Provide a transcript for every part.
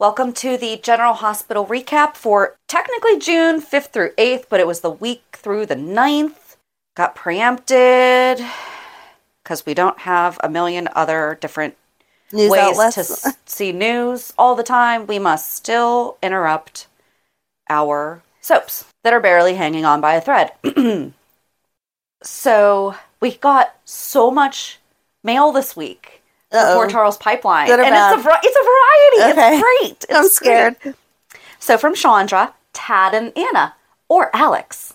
Welcome to the General Hospital recap for technically June 5th through 8th, but it was the week through the 9th. Got preempted because we don't have a million other different News ways outlets. to see news all the time. We must still interrupt our soaps that are barely hanging on by a thread. so we got so much mail this week. Uh-oh. Charles Pipeline, and bad? it's a it's a variety. Okay. It's great. It's I'm scared. great. So from Chandra, Tad, and Anna, or Alex.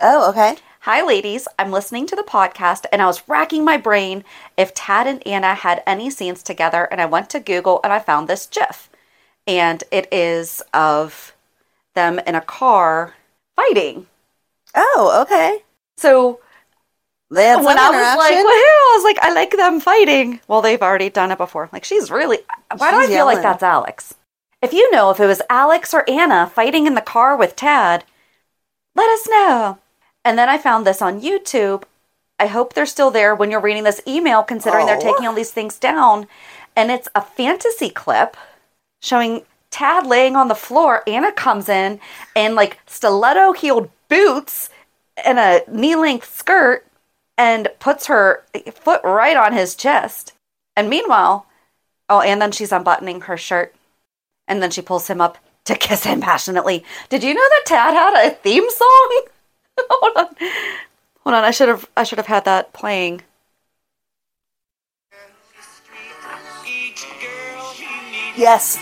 Oh, okay. Hi, ladies. I'm listening to the podcast and I was racking my brain if Tad and Anna had any scenes together. And I went to Google and I found this GIF. And it is of them in a car fighting. Oh, okay. So They had some when I was like, well, I was like, I like them fighting. Well, they've already done it before. Like, she's really. Why do I She's feel like that's Alex? If you know if it was Alex or Anna fighting in the car with Tad, let us know. And then I found this on YouTube. I hope they're still there when you're reading this email, considering they're Oh. taking all these things down. And it's a fantasy clip showing Tad laying on the floor. Anna comes in in like stiletto heeled boots and a knee length skirt and puts her foot right on his chest. And meanwhile, oh, and then she's unbuttoning her shirt. And then she pulls him up to kiss him passionately. Did you know that Tad had a theme song? Hold on. Hold on, I should have I should have had that playing. Yes.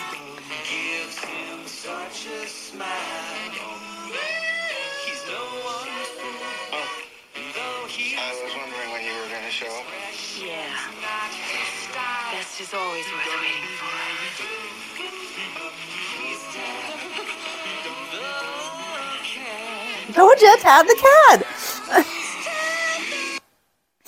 You, Tad the cat.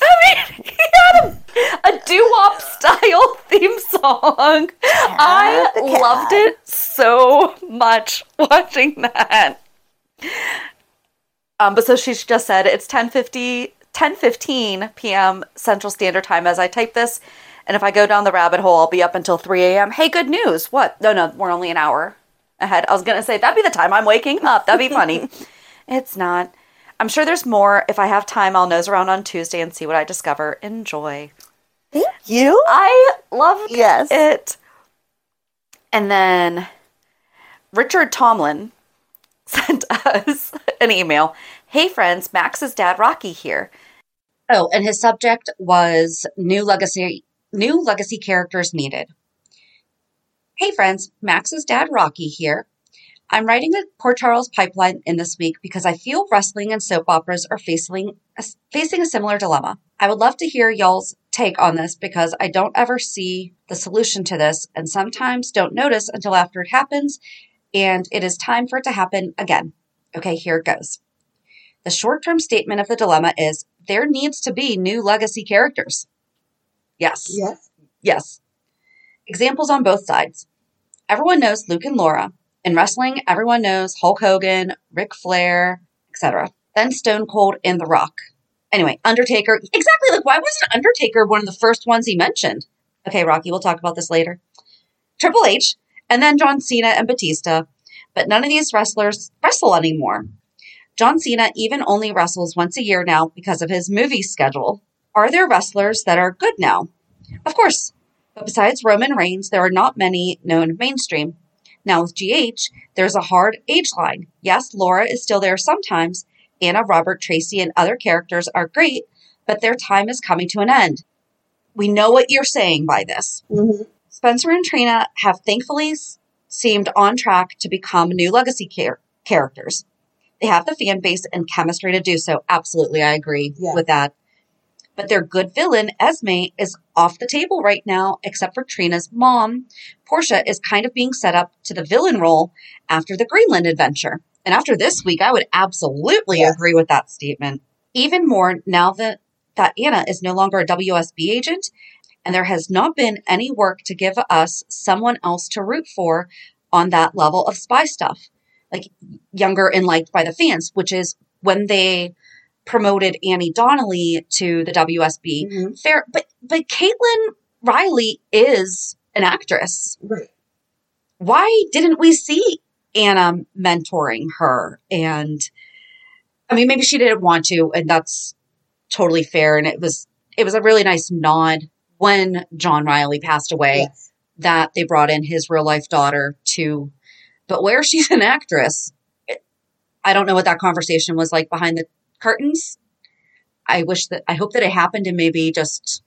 I mean, he had a, a doo-wop style theme song. I cat. loved it so much watching that. Um, but so she just said it's 10:50 10:15 p.m. Central Standard Time as I type this, and if I go down the rabbit hole, I'll be up until 3 a.m. Hey, good news! What? No, no, we're only an hour ahead. I was gonna say that'd be the time I'm waking up. That'd be funny. it's not. I'm sure there's more. If I have time, I'll nose around on Tuesday and see what I discover. Enjoy. Thank you. I loved Yes. it. And then Richard Tomlin sent us an email. Hey friends, Max's dad Rocky here. Oh, and his subject was new legacy new legacy characters needed. Hey friends, Max's dad Rocky here. I'm writing the Port Charles pipeline in this week because I feel wrestling and soap operas are facing a, facing a similar dilemma. I would love to hear y'all's take on this because I don't ever see the solution to this and sometimes don't notice until after it happens and it is time for it to happen again. Okay, here it goes. The short term statement of the dilemma is there needs to be new legacy characters. Yes. Yes. Yes. Examples on both sides. Everyone knows Luke and Laura. In wrestling, everyone knows Hulk Hogan, Ric Flair, etc. Then Stone Cold and The Rock. Anyway, Undertaker. Exactly. Like, why wasn't Undertaker one of the first ones he mentioned? Okay, Rocky, we'll talk about this later. Triple H, and then John Cena and Batista. But none of these wrestlers wrestle anymore. John Cena even only wrestles once a year now because of his movie schedule. Are there wrestlers that are good now? Of course. But besides Roman Reigns, there are not many known mainstream. Now with GH, there's a hard age line. Yes, Laura is still there sometimes. Anna, Robert, Tracy, and other characters are great, but their time is coming to an end. We know what you're saying by this. Mm-hmm. Spencer and Trina have thankfully seemed on track to become new legacy char- characters. They have the fan base and chemistry to do so. Absolutely, I agree Yeah. with that. But their good villain, Esme, is off the table right now, except for Trina's mom. Portia is kind of being set up to the villain role after the Greenland adventure. And after this week, I would absolutely Yes. agree with that statement. Even more now that, that Anna is no longer a WSB agent and there has not been any work to give us someone else to root for on that level of spy stuff, like younger and liked by the fans, which is when they promoted Annie Donely to the WSB. Mhm. Fair, but but Caitlin Reilly is an actress. Right. Why didn't we see Anna mentoring her? And I mean, maybe she didn't want to, and that's totally fair. And it was it was a really nice nod when John Reilly passed away Yes. that they brought in his real life daughter to, but where she's an actress, I don't know what that conversation was like behind the curtains. I wish that, I hope that it happened and maybe just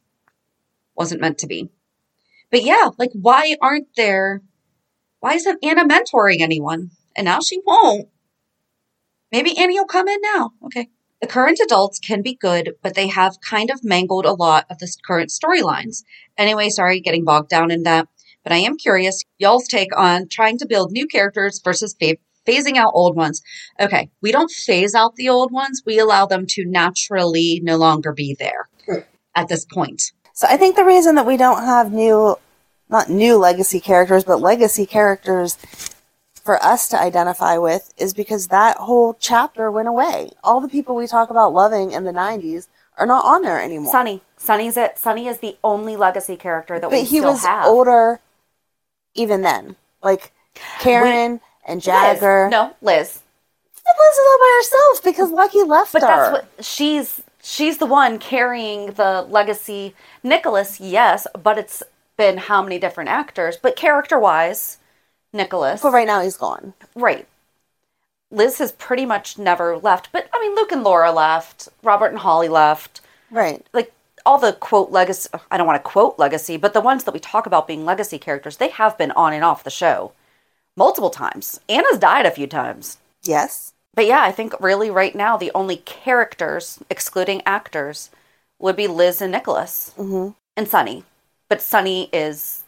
wasn't meant to be. But yeah, like why aren't there, why isn't Anna mentoring anyone? And now she won't. Maybe Annie will come in now. Okay. The current adults can be good, but they have kind of mangled a lot of the current storylines. Anyway, sorry, getting bogged down in that. But I am curious, y'all's take on trying to build new characters versus fa- phasing out old ones. Okay, we don't phase out the old ones, we allow them to naturally no longer be there Right. at this point. So I think the reason that we don't have new, not new legacy characters, but legacy characters for us to identify with is because that whole chapter went away. All the people we talk about loving in the 90s are not on there anymore. Sonny. Sonny's it. Sonny is the only legacy character that but we he still was have. older even then. Like Karen and Jagger. Liz. No, Liz. Liz is all by herself because Lucky left But her. that's what she's she's the one carrying the legacy. Nicholas, yes, but it's been how many different actors? But character wise, Nicholas. But right now he's gone. Right. Liz has pretty much never left. But I mean Luke and Laura left. Robert and Holly left. Right. Like all the quote legacy I don't want to quote legacy, but the ones that we talk about being legacy characters, they have been on and off the show multiple times. Anna's died a few times. Yes. But yeah, I think really right now the only characters, excluding actors, would be Liz and Nicholas hmm and Sonny. But Sonny is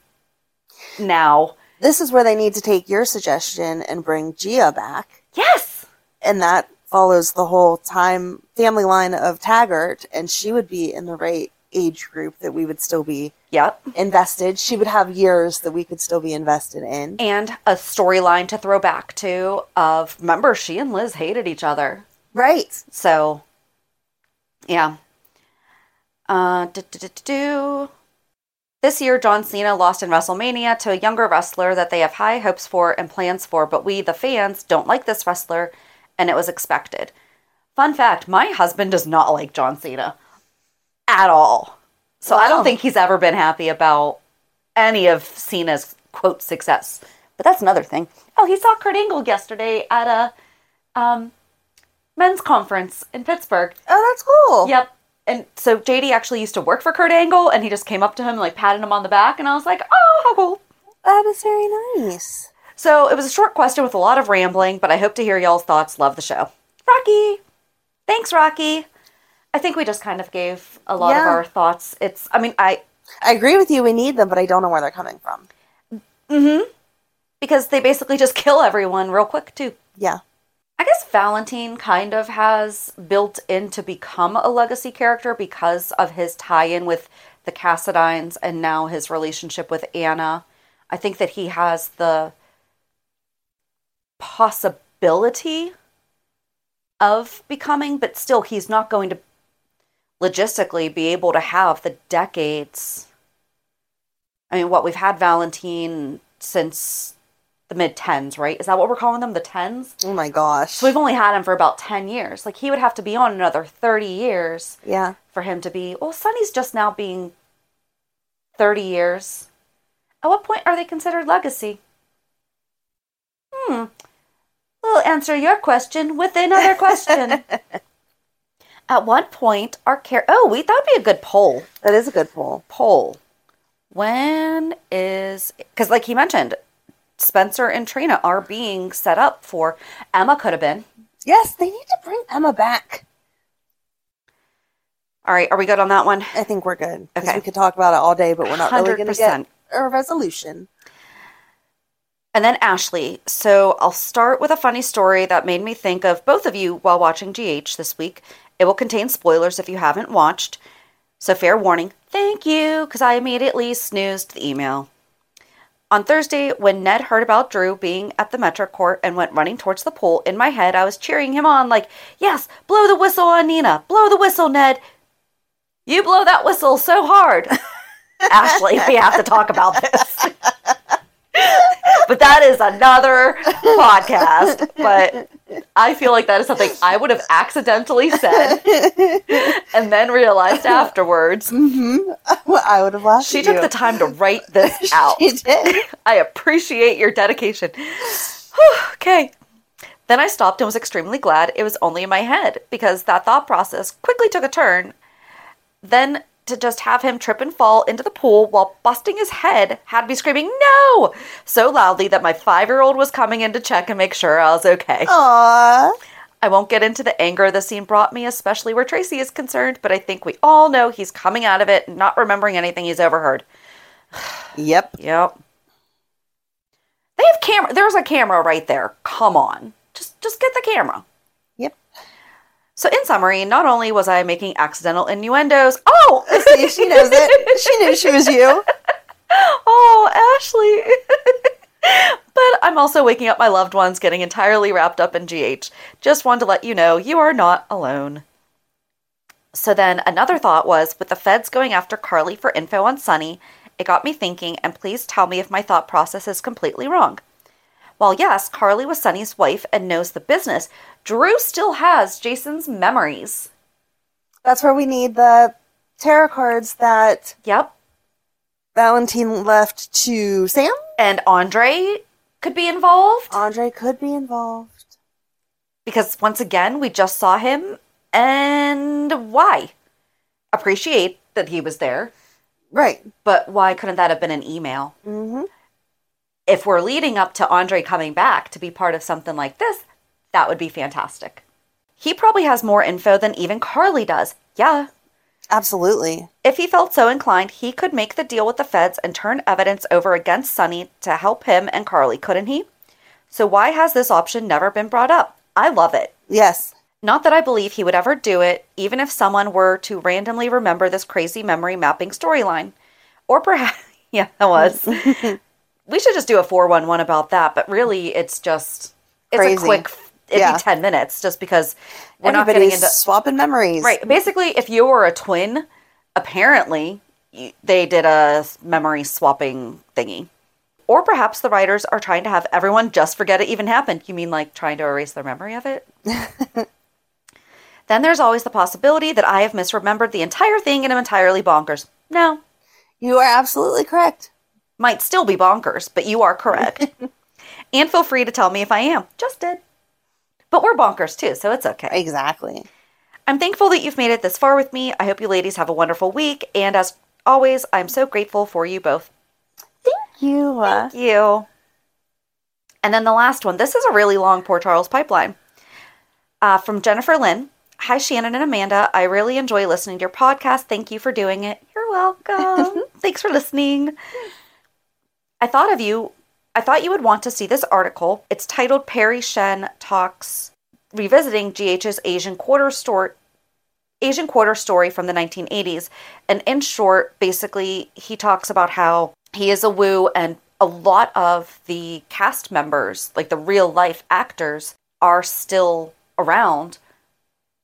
now. This is where they need to take your suggestion and bring Gia back. Yes! And that follows the whole time family line of Taggart, and she would be in the right age group that we would still be Yep. invested. She would have years that we could still be invested in. And a storyline to throw back to of remember she and Liz hated each other. Right. So yeah. Uh do. This year, John Cena lost in WrestleMania to a younger wrestler that they have high hopes for and plans for, but we, the fans, don't like this wrestler, and it was expected. Fun fact my husband does not like John Cena at all. So I don't think he's ever been happy about any of Cena's quote success. But that's another thing. Oh, he saw Kurt Angle yesterday at a um, men's conference in Pittsburgh. Oh, that's cool. Yep. And so JD actually used to work for Kurt Angle, and he just came up to him, and, like patted him on the back, and I was like, oh, how cool. That is very nice. So it was a short question with a lot of rambling, but I hope to hear y'all's thoughts. Love the show. Rocky. Thanks, Rocky. I think we just kind of gave a lot of our thoughts. It's, I mean, I, I agree with you. We need them, but I don't know where they're coming from. mm-hmm. Because they basically just kill everyone real quick, too. Yeah. I guess Valentin kind of has built in to become a legacy character because of his tie in with the Cassadines and now his relationship with Anna. I think that he has the possibility of becoming, but still, he's not going to logistically be able to have the decades. I mean, what we've had Valentin since the mid tens, right? Is that what we're calling them? The tens? Oh my gosh. So we've only had him for about 10 years. Like he would have to be on another 30 years yeah. for him to be. Well, Sonny's just now being 30 years. At what point are they considered legacy? Hmm. We'll answer your question with another question. At what point are care? Oh, wait, that would be a good poll. That is a good poll. Poll. When is because, like he mentioned, Spencer and Trina are being set up for Emma. Could have been. Yes, they need to bring Emma back. All right, are we good on that one? I think we're good. Okay. we could talk about it all day, but we're not really going to get a resolution. And then Ashley. So I'll start with a funny story that made me think of both of you while watching GH this week. It will contain spoilers if you haven't watched. So fair warning. Thank you, because I immediately snoozed the email. On Thursday, when Ned heard about Drew being at the Metro Court and went running towards the pool, in my head I was cheering him on, like, Yes, blow the whistle on Nina. Blow the whistle, Ned. You blow that whistle so hard. Ashley, we have to talk about this. but that is another podcast. But I feel like that is something I would have accidentally said and then realized afterwards. Mm-hmm. I would have laughed. She took you. the time to write this out. She did. I appreciate your dedication. okay. Then I stopped and was extremely glad it was only in my head because that thought process quickly took a turn. Then to just have him trip and fall into the pool while busting his head had me screaming no so loudly that my five year old was coming in to check and make sure I was okay. Aww. I won't get into the anger the scene brought me, especially where Tracy is concerned, but I think we all know he's coming out of it not remembering anything he's overheard. Yep. Yep. They have camera. There's a camera right there. Come on, just just get the camera. So, in summary, not only was I making accidental innuendos. Oh, See, she knows it. She knew she was you. oh, Ashley. but I'm also waking up my loved ones, getting entirely wrapped up in GH. Just wanted to let you know you are not alone. So then another thought was with the feds going after Carly for info on Sonny, it got me thinking, and please tell me if my thought process is completely wrong. While yes, Carly was Sonny's wife and knows the business, Drew still has Jason's memories. That's where we need the tarot cards that Yep. Valentin left to Sam. And Andre could be involved Andre could be involved. because once again, we just saw him. And why? Appreciate that he was there, Right. but why couldn't that have been an email? Mm-hmm. If we're leading up to Andre coming back to be part of something like this, that would be fantastic. He probably has more info than even Carly does. Yeah. Absolutely. If he felt so inclined, he could make the deal with the feds and turn evidence over against Sonny to help him and Carly, couldn't he? So why has this option never been brought up? I love it. Yes. Not that I believe he would ever do it, even if someone were to randomly remember this crazy memory mapping storyline. Or perhaps, yeah, that was. we should just do a 411 about that, but really it's just, it's Crazy. a quick, it'd Yeah. be 10 minutes just because we're not getting into. swapping memories. Right. Basically, if you were a twin, apparently you, they did a memory swapping thingy. Or perhaps the writers are trying to have everyone just forget it even happened. You mean like trying to erase their memory of it? then there's always the possibility that I have misremembered the entire thing and am entirely bonkers. No, You are absolutely correct. Might still be bonkers, but you are correct. and feel free to tell me if I am. Just did. But we're bonkers too, so it's okay. Exactly. I'm thankful that you've made it this far with me. I hope you ladies have a wonderful week. And as always, I'm so grateful for you both. Thank you. Thank you. And then the last one. This is a really long Port Charles pipeline. Uh, from Jennifer Lynn. Hi, Shannon and Amanda. I really enjoy listening to your podcast. Thank you for doing it. You're welcome. Thanks for listening. I thought of you. I thought you would want to see this article. It's titled Parry Shen Talks Revisiting GH's Asian Quarter Store Asian Quarter story from the 1980s. And in short, basically, he talks about how he is a Wu and a lot of the cast members, like the real life actors, are still around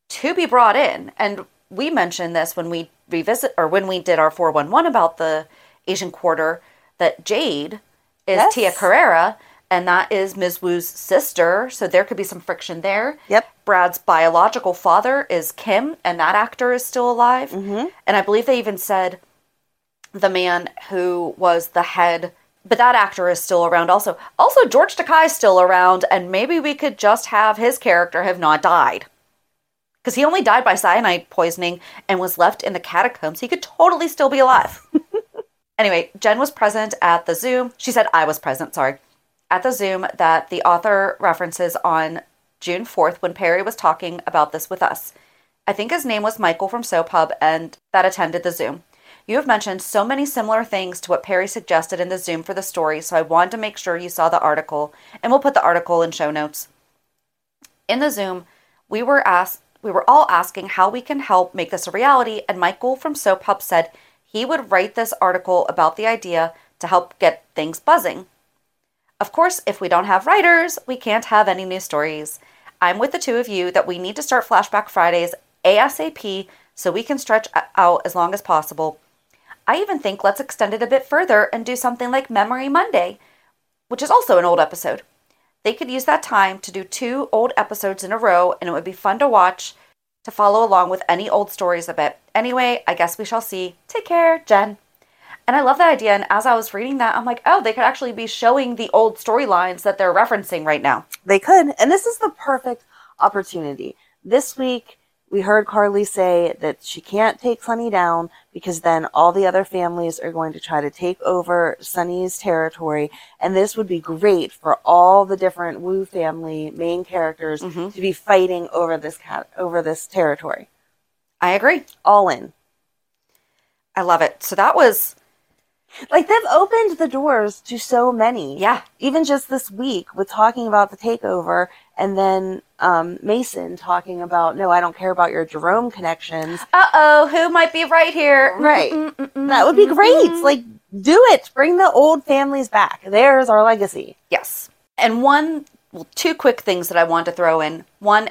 to be brought in. And we mentioned this when we revisit or when we did our 411 about the Asian Quarter that Jade is Yes. Tia Carrere and that is Ms. Wu's sister, so there could be some friction there. Yep. Brad's biological father is Kim, and that actor is still alive. Mm-hmm. And I believe they even said the man who was the head, but that actor is still around also. Also, George Takei is still around, and maybe we could just have his character have not died. Because he only died by cyanide poisoning and was left in the catacombs. He could totally still be alive. anyway, Jen was present at the Zoom. She said I was present, sorry at the Zoom that the author references on June 4th when Parry was talking about this with us. I think his name was Michael from Soap Hub and that attended the Zoom. You have mentioned so many similar things to what Parry suggested in the Zoom for the story, so I wanted to make sure you saw the article, and we'll put the article in show notes. In the Zoom, we were asked we were all asking how we can help make this a reality, and Michael from Soap Hub said he would write this article about the idea to help get things buzzing. Of course, if we don't have writers, we can't have any new stories. I'm with the two of you that we need to start Flashback Fridays ASAP so we can stretch out as long as possible. I even think let's extend it a bit further and do something like Memory Monday, which is also an old episode. They could use that time to do two old episodes in a row, and it would be fun to watch to follow along with any old stories a bit. Anyway, I guess we shall see. Take care, Jen. And I love that idea. And as I was reading that, I'm like, oh, they could actually be showing the old storylines that they're referencing right now. They could. And this is the perfect opportunity. This week, we heard Carly say that she can't take Sonny down because then all the other families are going to try to take over Sonny's territory. And this would be great for all the different Wu family main characters mm-hmm. to be fighting over this cat over this territory. I agree. All in. I love it. So that was Like they've opened the doors to so many. Yeah. Even just this week with talking about the takeover and then um, Mason talking about, no, I don't care about your Jerome connections. uh oh, who might be right here? Right. That would be great. Like, do it. Bring the old families back. There's our legacy. Yes. And one, well, two quick things that I want to throw in. One,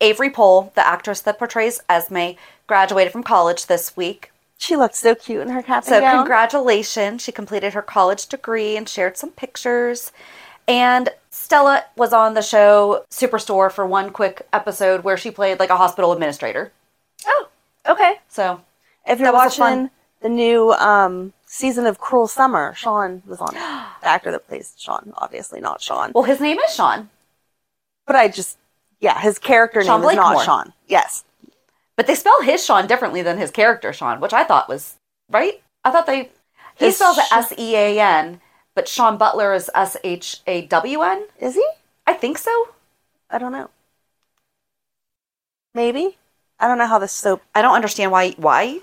Avery Pohl, the actress that portrays Esme, graduated from college this week. She looked so cute in her cap So, gown. congratulations. She completed her college degree and shared some pictures. And Stella was on the show Superstore for one quick episode where she played like a hospital administrator. Oh, okay. So, If you're That was a watching fun- the new um, season of Cruel Summer, Sean was on it. The actor that plays Sean, obviously not Sean. well, his name is Sean, But I just, yeah, his character Sean name is not Sean. Yes. but they spell his Sean differently than his character Sean, which I thought was right. I thought they he His spells it S E A N, but Sean Butler is S H A W N. Is he? I think so. I don't know. Maybe. I don't know how this soap. I don't understand why. Why?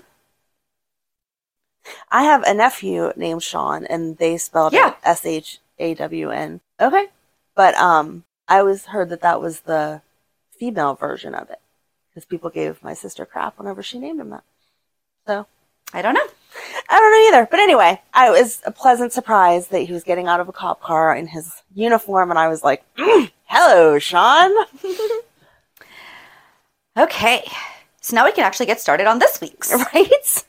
I have a nephew named Sean, and they spelled Yeah. it S H A W N. Okay. But um, I always heard that that was the female version of it because people gave my sister crap whenever she named him that. So I don't know. I don't know either. But anyway, I was a pleasant surprise that he was getting out of a cop car in his uniform, and I was like, "Mm, "Hello, Sean." Okay, so now we can actually get started on this week's. right?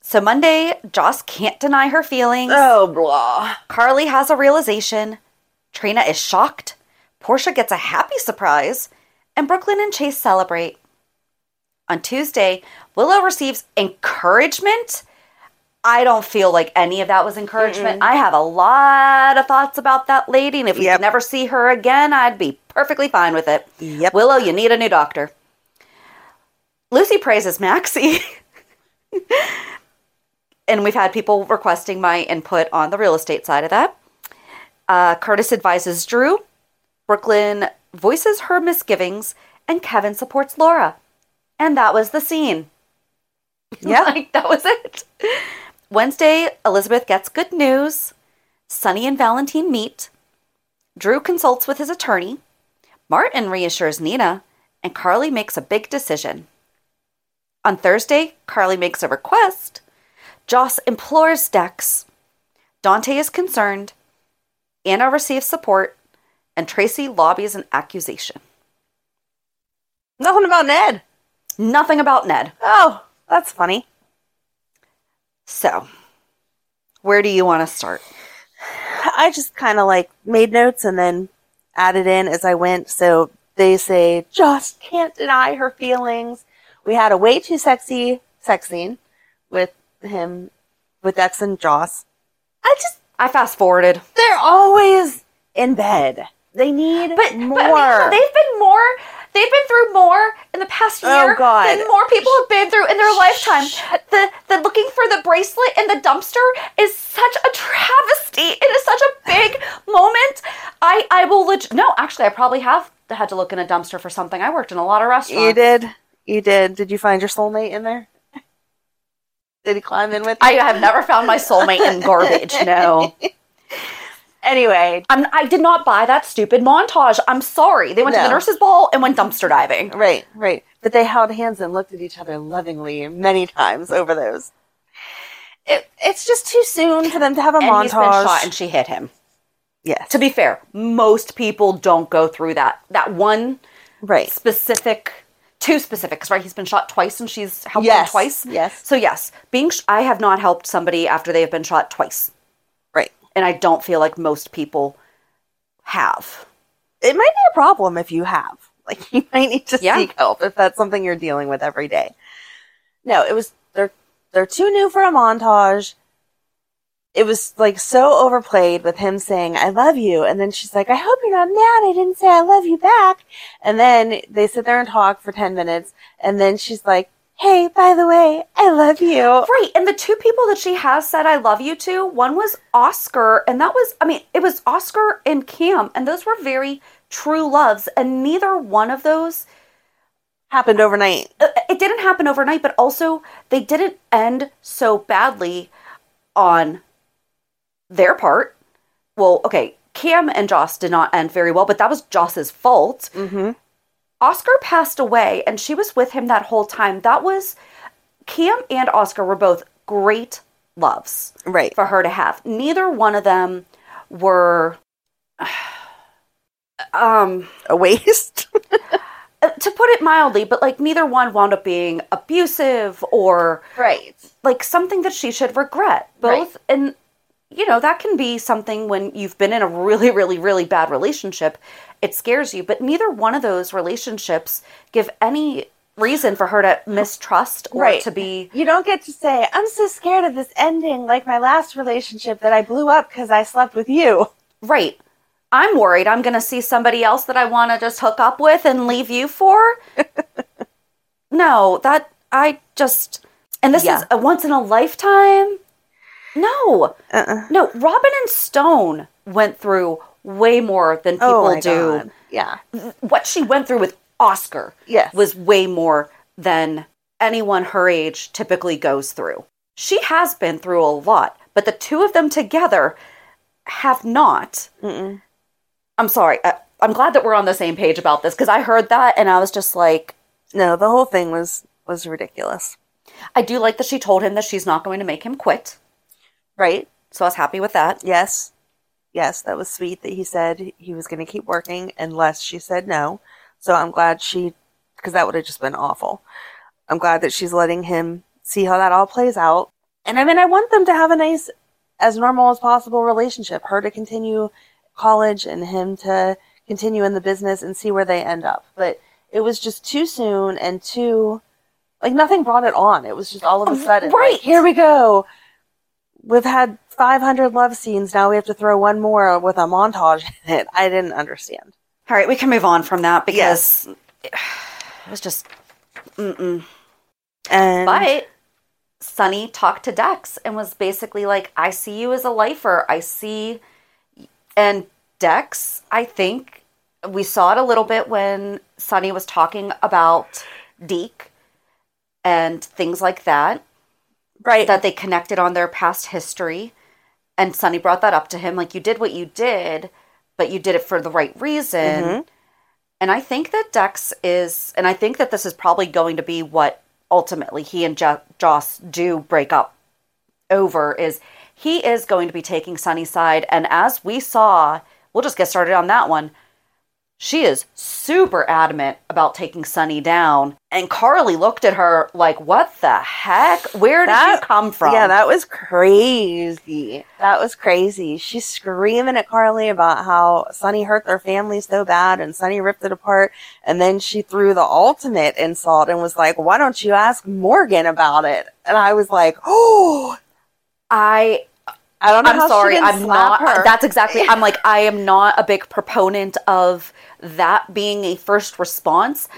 So Monday, Joss can't deny her feelings. oh, blah. Carly has a realization. Trina is shocked. Portia gets a happy surprise. And Brook Lynn and Chase celebrate. On Tuesday, Willow receives encouragement. I don't feel like any of that was encouragement. I have a lot of thoughts about that lady, and if we Yep. never see her again, I'd be perfectly fine with it. Yep. Willow, you need a new doctor. Lucy praises Maxie. and we've had people requesting my input on the real estate side of that. Uh, Curtis advises Drew. Brook Lynn voices her misgivings, and Kevin supports Laura. And that was the scene. Yeah. like, that was it. Wednesday, Elizabeth gets good news. Sonny and Valentin meet. Drew consults with his attorney. Martin reassures Nina, and Carly makes a big decision. On Thursday, Carly makes a request. Joss implores Dex. Dante is concerned. Anna receives support, and Tracy lobbies an accusation. Nothing about Ned. Nothing about Ned. Oh, that's funny. So, where do you want to start? I just kind of like made notes and then added in as I went. So they say, just can't deny her feelings. We had a way too sexy sex scene with him, with Dex and Joss. I just, I fast forwarded. they're always in bed. They need But, more. but I mean, they've been more. They've been through more in the past Oh, year God. than more people have been through in their lifetime. The the looking for the bracelet in the dumpster is such a travesty. It is such a big moment. I I will leg- no. Actually, I probably have had to look in a dumpster for something. I worked in a lot of restaurants. you did. You did. Did you find your soulmate in there? Did he climb in with you? I have never found my soulmate in garbage. No. anyway, I'm, I did not buy that stupid montage. I'm sorry. They went to No. the nurse's ball and went dumpster diving. Right, right. But they held hands and looked at each other lovingly many times over those. It, it's just too soon for them to have a And montage. he's been shot and she hit him. yes. To be fair, most people don't go through that. That one right. specific, two specifics, right? He's been shot twice and she's helped Yes, him twice. yes. So yes, being sh- I have not helped somebody after they have been shot twice. And I don't feel like most people have. It might be a problem if you have. Like you might need to Yeah. seek help if that's something you're dealing with every day. No, it was they're they're too new for a montage. It was like so overplayed with him saying "I love you," and then she's like, "I hope you're not mad. I didn't say I love you back." And then they sit there and talk for ten minutes, and then she's like, "Hey, by the way, I love you." Right, and the two people that she has said "I love you" to, one was Oscar, and that was, I mean, it was Oscar and Cam, and those were very true loves, and neither one of those Happened overnight. uh, it didn't happen overnight, but also they didn't end so badly on their part. Well, okay, Cam and Joss did not end very well, but that was Joss's fault. Mm-hmm. Oscar passed away, and she was with him that whole time. That was Cam and Oscar were both great loves Right. for her to have. Neither one of them were. Um, A waste. to put it mildly, but like neither one wound up being abusive or right. like something that she should regret. Both, and you know, that can be something when you've been in a really, really, really bad relationship, it scares you. But neither one of those relationships give any reason for her to mistrust or Right. to be. You don't get to say, I'm so scared of this ending, like my last relationship that I blew up because I slept with you. Right. I'm worried I'm going to see somebody else that I want to just hook up with and leave you for. no, that I just and this Yeah. is a once in a lifetime. No. Uh-uh. No, Robin and Stone went through way more than people oh do. God. Yeah. What she went through with Oscar Yes. was way more than anyone her age typically goes through. She has been through a lot, but the two of them together have not. Mm-mm. I'm sorry. I, I'm glad that we're on the same page about this because I heard that and I was just like, No, the whole thing was was ridiculous. I do like that she told him that she's not going to make him quit. Right? So I was happy with that. Yes. Yes, that was sweet that he said he was going to keep working unless she said no. So I'm glad she, because that would have just been awful. I'm glad that she's letting him see how that all plays out. And I mean, I want them to have a nice, as normal as possible relationship. Her to continue college and him to continue in the business and see where they end up. But it was just too soon and too, like nothing brought it on. It was just all of a oh, sudden, like, Right. here we go. We've had 500 love scenes. Now we have to throw one more with a montage in it. I didn't understand. All right, we can move on from that because it was just. Mm-mm. And But Sonny talked to Dex and was basically like, I see you as a lifer. I see. And Dex, I think we saw it a little bit when Sonny was talking about Deke and things like that, right. that they connected on their past history. And Sonny brought that up to him like, you did what you did, but you did it for the right reason. Mhm. And I think that Dex is, and I think that this is probably going to be what ultimately he and jo- Joss do break up over is he is going to be taking Sonny's side. And as we saw, we'll just get started on that one. She is super adamant about taking Sonny down. And Carly looked at her like, what the heck? Where did That- you come from? Yeah, that was crazy. That was crazy. She's screaming at Carly about how Sonny hurt their family so bad and Sonny ripped it apart. And then she threw the ultimate insult and was like, why don't you ask Morgan about it? And I was like, oh, I I don't know I'm sorry, I'm not. her. That's exactly. I'm like, I am not a big proponent of that being a first response.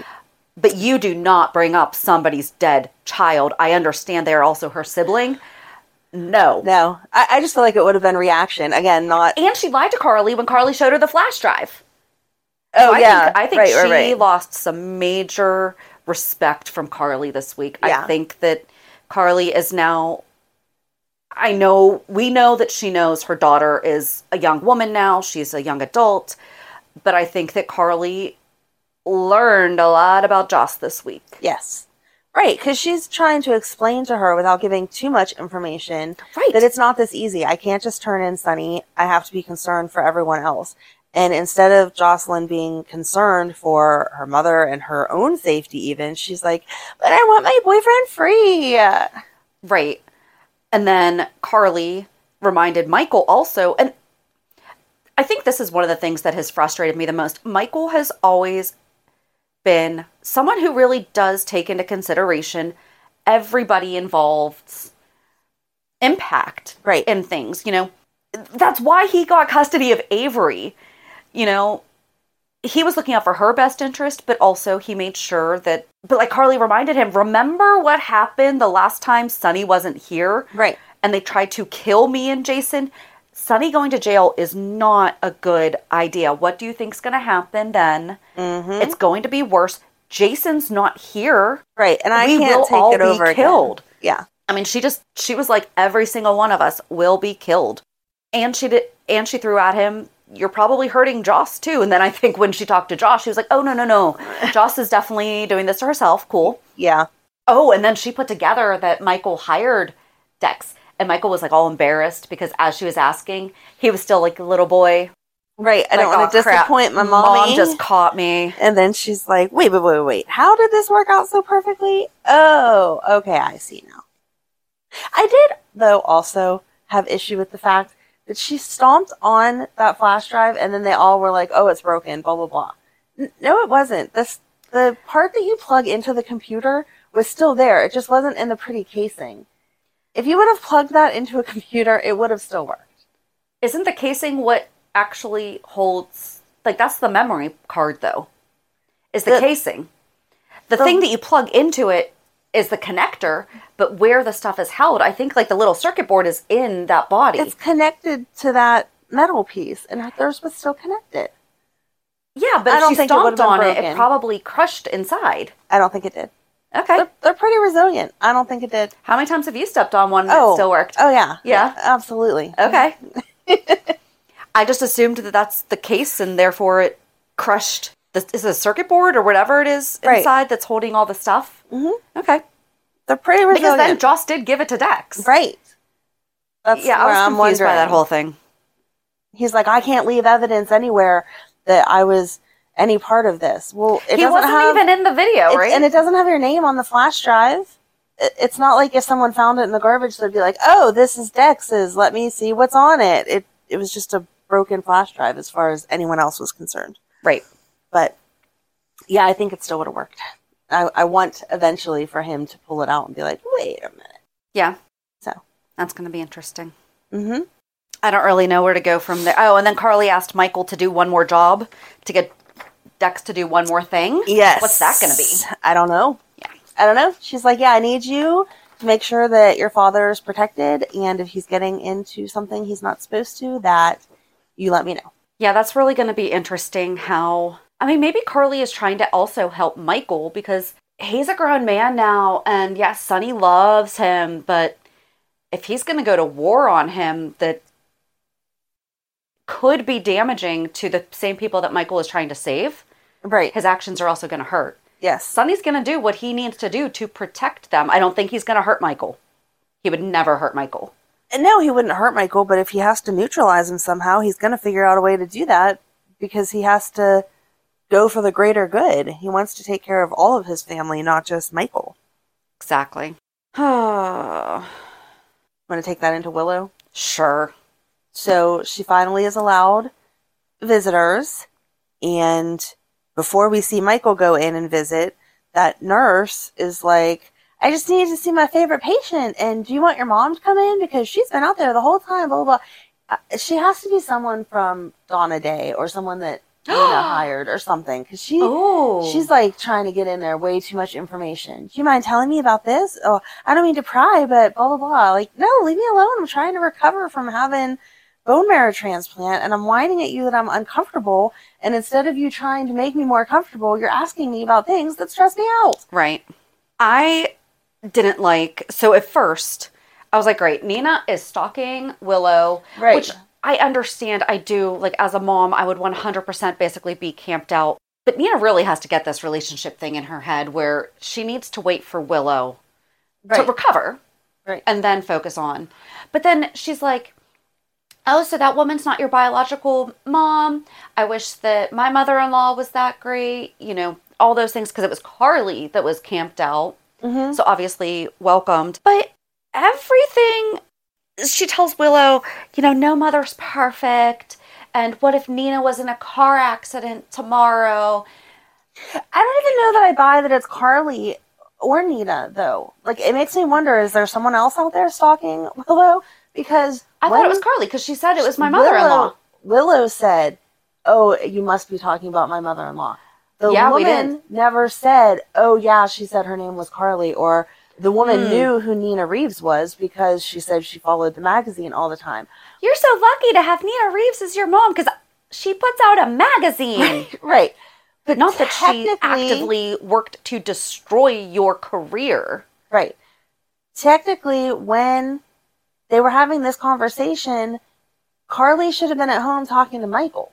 But you do not bring up somebody's dead child. I understand they are also her sibling. No. no, I, I just feel like it would have been reaction. Again, not, And she lied to Carly when Carly showed her the flash drive. oh So I yeah. think, I think right, she right, right. lost some major respect from Carly this week. Yeah. I think that Carly is now. I know we know that she knows her daughter is a young woman now. She's a young adult, but I think that Carly learned a lot about Joss this week. Yes. Right, because she's trying to explain to her without giving too much information Right. that it's not this easy. I can't just turn in Sonny. I have to be concerned for everyone else. And instead of Josslyn being concerned for her mother and her own safety, even, she's like, but I want my boyfriend free. Right. And then Carly reminded Michael also, and I think this is one of the things that has frustrated me the most. Michael has always been someone who really does take into consideration everybody involved's impact Right. in things, you know. That's why he got custody of Avery. You know, he was looking out for her best interest, but also he made sure that but like Carly reminded him, remember what happened the last time Sonny wasn't here? Right. And they tried to kill me and Jason. Sonny going to jail is not a good idea. What do you think's going to happen then? Mm-hmm. It's going to be worse. Jason's not here. Right. And I We can't will take all it be over again. killed. Yeah. I mean, she just she was like every single one of us will be killed. And she did and she threw at him, you're probably hurting Joss too. And then I think when she talked to Josh, she was like, "Oh no, no, no. Joss is definitely doing this to herself. Cool." Yeah. Oh, and then she put together that Michael hired Dex. And Michael was like all embarrassed because as she was asking, he was still like a little boy. Right. I don't Like, want to "Oh, crap, disappoint my Mom just caught me. And then she's like, wait, wait, wait, wait. How did this work out so perfectly? Oh, okay, I see now. I did, though, also have issue with the fact she stomped on that flash drive and then they all were like, oh, it's broken, blah, blah, blah. N- no, it wasn't. This, the part that you plug into the computer was still there. It just wasn't in the pretty casing. If you would have plugged that into a computer, it would have still worked. Isn't the casing what actually holds like that's the memory card though? Is the, The- casing. The, the- thing that you plug into it is the connector, but where the stuff is held, I think like the little circuit board is in that body. It's connected to that metal piece, and theirs was still connected. yeah, but I if don't she think it stomped been on it, it probably crushed inside. I don't think it did. Okay. They're, they're pretty resilient. I don't think it did. How many times have you stepped on one and Oh, it still worked? Oh yeah, Yeah. absolutely. Okay. I just assumed that that's the case, and therefore it crushed. Is it a circuit board or whatever it is Right. inside that's holding all the stuff? Mhm. Okay. They're pretty resilient. Because then Joss did give it to Dex. right. That's Yeah, I was I'm confused by that whole thing. He's like, I can't leave evidence anywhere that I was any part of this. Well, it he doesn't wasn't have, even in the video, right? and it doesn't have your name on the flash drive. It's not like if someone found it in the garbage, they'd be like, "Oh, this is Dex's. Let me see what's on it." It it was just a broken flash drive, as far as anyone else was concerned. right. But yeah, I think it still would have worked. I, I want eventually for him to pull it out and be like, wait a minute. Yeah. So, That's going to be interesting. mm-hmm. I don't really know where to go from there. Oh, and then Carly asked Michael to do one more job to get Dex to do one more thing. Yes. What's that going to be? I don't know. Yeah. I don't know. She's like, yeah, I need you to make sure that your father is protected, and if he's getting into something he's not supposed to, that you let me know. Yeah, that's really going to be interesting how. I mean, maybe Carly is trying to also help Michael because he's a grown man now, and yes, Sonny loves him, but if he's going to go to war on him, that could be damaging to the same people that Michael is trying to save. Right. His actions are also going to hurt. Yes. Sonny's going to do what he needs to do to protect them. I don't think he's going to hurt Michael. He would never hurt Michael. And no, he wouldn't hurt Michael, but if he has to neutralize him somehow, he's going to figure out a way to do that because he has to go for the greater good. He wants to take care of all of his family, not just Michael. Exactly. Want to take that into Willow? sure. So she finally is allowed visitors, and before we see Michael go in and visit, that nurse is like, I just need to see my favorite patient, and do you want your mom to come in? Because she's been out there the whole time, blah, blah, blah. Uh, She has to be someone from Dawn of Day or someone that Nina hired or something, because she, Oh. she's like trying to get in there way too much information. Do you mind telling me about this? Oh, I don't mean to pry, but blah, blah, blah. Like, no, leave me alone. I'm trying to recover from having bone marrow transplant and I'm whining at you that I'm uncomfortable. And instead of you trying to make me more comfortable, you're asking me about things that stress me out. Right. I didn't like so at first I was like, great, Nina is stalking Willow. Right. Which I understand I do, like as a mom, I would 100% basically be camped out. But Nina really has to get this relationship thing in her head where she needs to wait for Willow to recover Right. and then focus on. But then she's like, Oh, so that woman's not your biological mom. I wish that my mother in law was that great. You know, all those things because it was Carly that was camped out. Mm-hmm. So obviously welcomed. But everything, she tells Willow, you know, no mother's perfect. And what if Nina was in a car accident tomorrow? I don't even know that I buy that it's Carly or Nina, though. Like, it makes me wonder is there someone else out there stalking Willow? Because I thought it was Carly because she said it was my mother in law. Willow, Willow said, Oh, you must be talking about my mother in law. The Yeah, woman never said, Oh, yeah, she said her name was Carly, or the woman Hmm. knew who Nina Reeves was because she said she followed the magazine all the time. You're so lucky to have Nina Reeves as your mom because she puts out a magazine. Right. But Not that she actively worked to destroy your career. Right. Technically, when they were having this conversation, Carly should have been at home talking to Michael.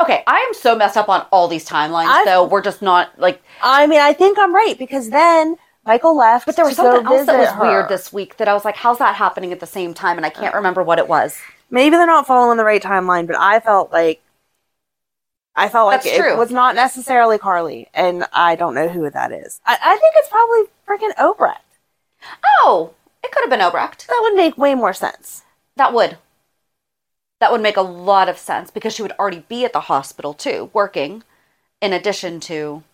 Okay, I am so messed up on all these timelines, I've- though. We're just not like. I mean, I think I'm right because then Michael left. But there was something else that was visit weird this week that I was like, how's that happening at the same time? And I can't uh, remember what it was. Maybe they're not following the right timeline, but I felt like I felt like That's it true. was not necessarily Carly, and I don't know who that is. I, I think it's probably freaking Obrecht. Oh, it could have been Obrecht. That would make way more sense. That would. That would make a lot of sense because she would already be at the hospital too, working, in addition to.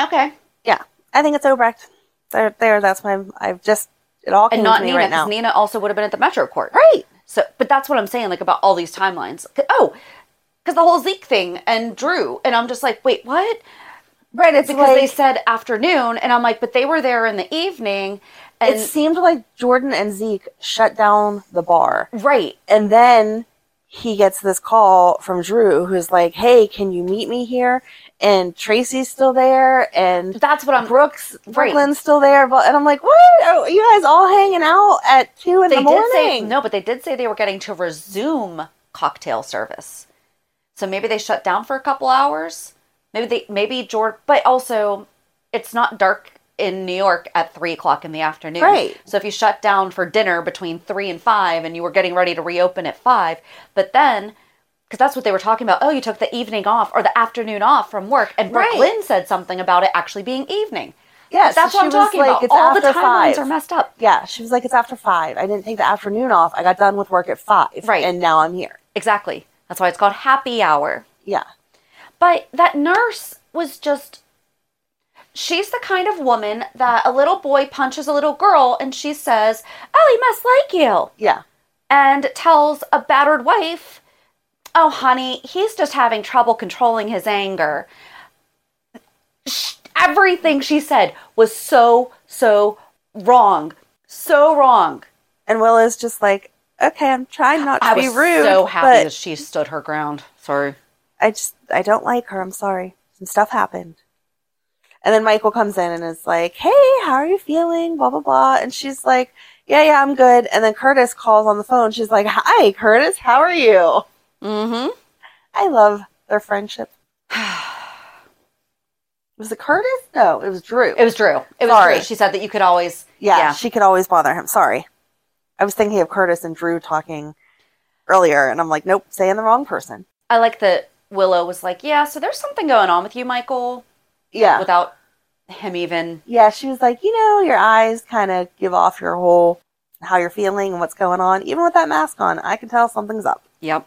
Okay. Yeah, I think it's Obrecht. There, there. That's my. I've just it all came And not to me Nina, right now. Nina also would have been at the Metro Court. Right. So, but that's what I'm saying, like about all these timelines. Oh, because the whole Zeke thing and Drew, and I'm just like, wait, what? Right. It's Because like they said afternoon, and I'm like, but they were there in the evening, and it seemed like Jordan and Zeke shut down the bar. right, And then he gets this call from Drew who's like, Hey, can you meet me here? And Tracy's still there and that's what I'm. Brooks. Brook Lynn's still there. But and I'm like, What? Are you guys all hanging out at two in They the did morning? say no, but they did say they were getting to resume cocktail service. So maybe they shut down for a couple hours. Maybe they maybe George, but also it's not dark in New York at three o'clock in the afternoon. Right. So if you shut down for dinner between three and five, and you were getting ready to reopen at five, but then. Because that's what they were talking about. Oh, you took the evening off or the afternoon off from work, and Right. Brook Lynn said something about it actually being evening. Yes, that's so what I'm talking like, about. "It's All the timelines five." are messed up. Yeah, she was like, It's after five. I didn't take the afternoon off. I got done with work at five. Right. And now I'm here. Exactly. That's why it's called happy hour. Yeah. But that nurse was just. She's the kind of woman that a little boy punches a little girl and she says, Oh, he must like you. Yeah. And tells a battered wife, oh, honey, he's just having trouble controlling his anger. Everything she said was so, so wrong. So wrong. And Willow's just like, okay, I'm trying not to I be was rude. so happy but that she stood her ground. Sorry. I just, I don't like her. I'm sorry. Some stuff happened. And then Michael comes in and is like, hey, how are you feeling? Blah, blah, blah. And she's like, yeah, yeah, I'm good. And then Curtis calls on the phone. She's like, hi, Curtis, how are you? Mm-hmm. I love their friendship. was it Curtis? No, it was Drew. It was Drew. It was Sorry. Drew. She said that you could always. yeah, she could always bother him. Sorry. I was thinking of Curtis and Drew talking earlier, and I'm like, nope, saying the wrong person. I like that Willow was like, yeah, so there's something going on with you, Michael. Yeah. Without him even. Yeah, she was like, you know, your eyes kind of give off your whole how you're feeling and what's going on. Even with that mask on, I can tell something's up. Yep.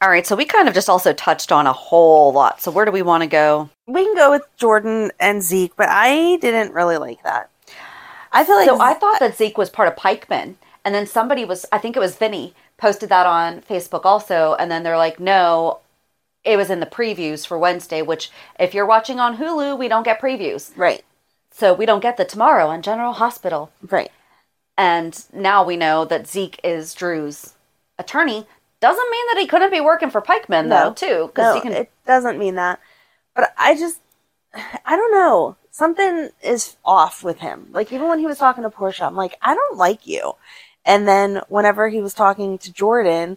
All right, so we kind of just also touched on a whole lot. So where do we want to go? We can go with Jordan and Zeke, but I didn't really like that. I feel like so I thought that Zeke was part of Pikeman, and then somebody was, I think it was Vinny, posted that on Facebook also, and then they're like, no, it was in the previews for Wednesday. Which, if you're watching on Hulu, we don't get previews, right? So we don't get the tomorrow on General Hospital, right? And now we know that Zeke is Drew's attorney. Doesn't mean that he couldn't be working for Pikeman though, too, because no, he can. it doesn't mean that. But I just, I don't know. Something is off with him. Like even when he was talking to Portia, I'm like, I don't like you. And then whenever he was talking to Jordan,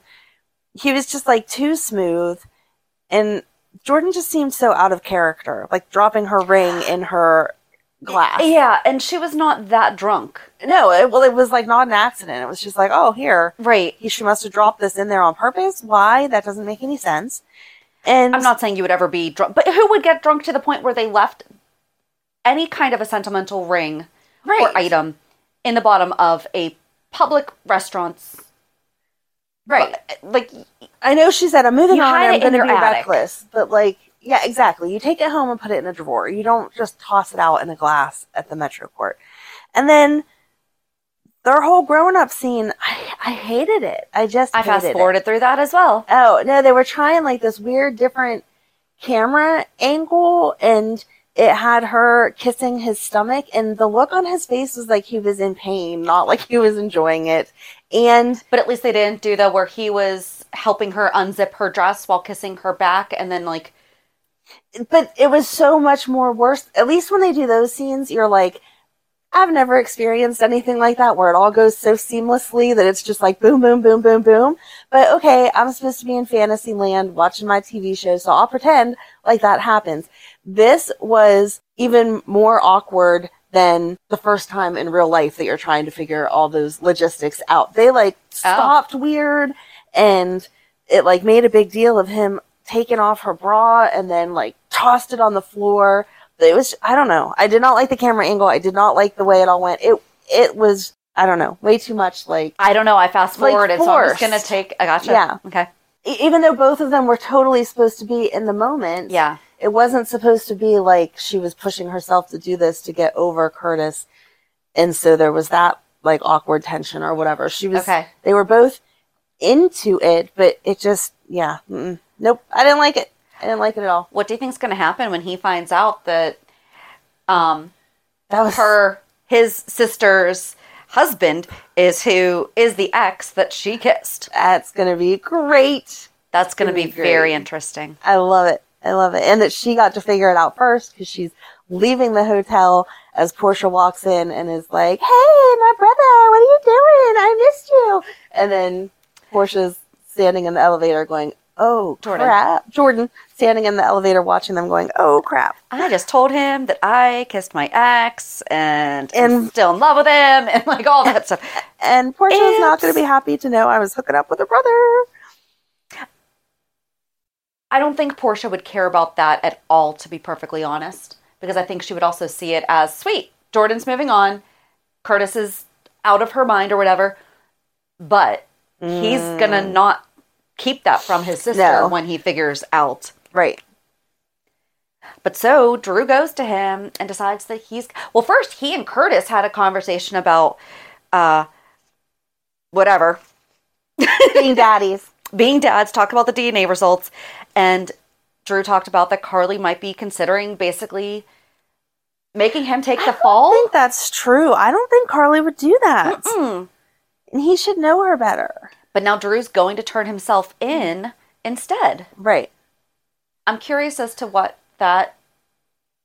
he was just like too smooth, and Jordan just seemed so out of character, like dropping her ring in her glass. Yeah, and she was not that drunk. No, it, well, it was like not an accident. It was just like, oh, here, right? He, she must have dropped this in there on purpose. Why? That doesn't make any sense. And I'm not saying you would ever be drunk, but who would get drunk to the point where they left any kind of a sentimental ring Right. or item in the bottom of a public restaurant's Right. Like I know she said, I'm moving You on. I'm going to be reckless. But like, yeah, exactly. You take it home and put it in a drawer. You don't just toss it out in a glass at the Metro Court. And then their whole grown up scene, I, I hated it. I just I fast it. forwarded through that as well. Oh, no, they were trying like this weird different camera angle and it had her kissing his stomach and the look on his face was like he was in pain, not like he was enjoying it. And But at least they didn't do the where he was helping her unzip her dress while kissing her back and then like but it was so much more worse. At least when they do those scenes, you're like, I've never experienced anything like that where it all goes so seamlessly that it's just like boom, boom, boom, boom, boom. But okay, I'm supposed to be in fantasy land watching my TV show, so I'll pretend like that happens. This was even more awkward than the first time in real life that you're trying to figure all those logistics out. They like oh. stopped weird and it like made a big deal of him taking off her bra and then like tossed it on the floor. It was I don't know. I did not like the camera angle. I did not like the way it all went. It it was I don't know, way too much like I don't know, I fast Like forwarded, so I'm just gonna take I gotcha. Yeah. Okay. e- even though both of them were totally supposed to be in the moment. Yeah. It wasn't supposed to be like she was pushing herself to do this to get over Curtis. And so there was that like awkward tension or whatever. She was Okay. they were both into it, but it just yeah, mm-mm. Nope. I didn't like it. I didn't like it at all. What do you think's gonna happen when he finds out that um That was her his sister's husband is who is the ex that she kissed. That's gonna be great. That's going to be be very interesting. I love it. I love it. And that she got to figure it out first because she's leaving the hotel as Portia walks in and is like, Hey, my brother, what are you doing? I missed you. And then Portia's standing in the elevator going, Oh, Jordan. crap. Jordan standing in the elevator watching them going, Oh, crap. I just told him that I kissed my ex and, I'm And- still in love with him and like all that stuff. And Portia's not going to be happy to know I was hooking up with her brother. I don't think Portia would care about that at all, to be perfectly honest, because I think she would also see it as sweet. Jordan's moving on, Curtis is out of her mind or whatever, but he's gonna mm. not keep that from his sister No. when he figures out. Right. But so Drew goes to him and decides that he's well. First, he and Curtis had a conversation about uh, whatever Being daddies. being dads, talk about the DNA results, and Drew talked about that Carly might be considering basically making him take the fall. I think that's true. I don't think Carly would do that. Mm. And he should know her better. But now Drew's going to turn himself in instead. Right. I'm curious as to what that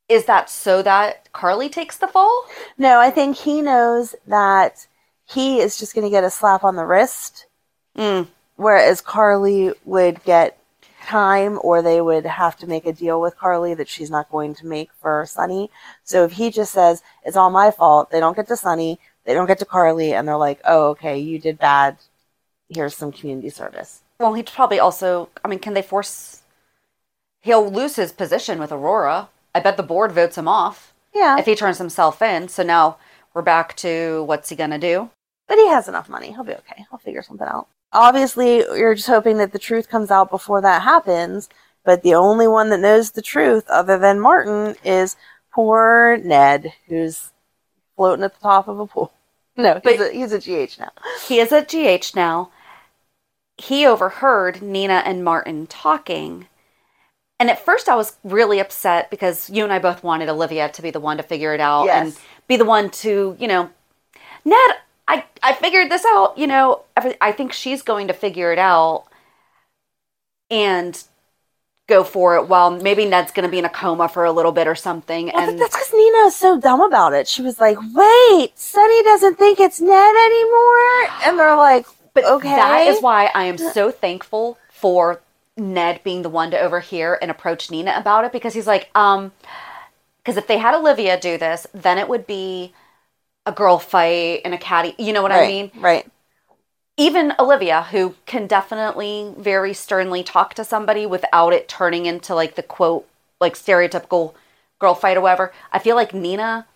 is. That so that Carly takes the fall. No, I think he knows that he is just going to get a slap on the wrist, Mm. whereas Carly would get time or they would have to make a deal with Carly that she's not going to make for Sonny. So if he just says, it's all my fault, they don't get to Sonny, they don't get to Carly, and they're like, oh, okay, you did bad. Here's some community service. Well, he'd probably also. I mean, can they force? He'll lose his position with Aurora. I bet the board votes him off Yeah. if he turns himself in. So now we're back to what's he gonna do? But he has enough money. He'll be okay. He'll figure something out. Obviously, you're just hoping that the truth comes out before that happens. But the only one that knows the truth, other than Martin, is poor Ned, who's floating at the top of a pool. No, he's, But- a, he's a GH now. He is a GH now. He overheard Nina and Martin talking. And at first, I was really upset because you and I both wanted Olivia to be the one to figure it out and be the one to, you know, Ned, I, I figured this out. You know, I think she's going to figure it out and go for it while maybe Ned's going to be in a coma for a little bit or something. Well, and that's because Nina is so dumb about it. She was like, wait, Sonny doesn't think it's Ned anymore. And they're like, But okay. that is why I am so thankful for Ned being the one to overhear and approach Nina about it because he's like, um, because if they had Olivia do this, then it would be a girl fight and a catty. You know what I mean? Right. Even Olivia, who can definitely very sternly talk to somebody without it turning into like the quote, like stereotypical girl fight or whatever. I feel like Nina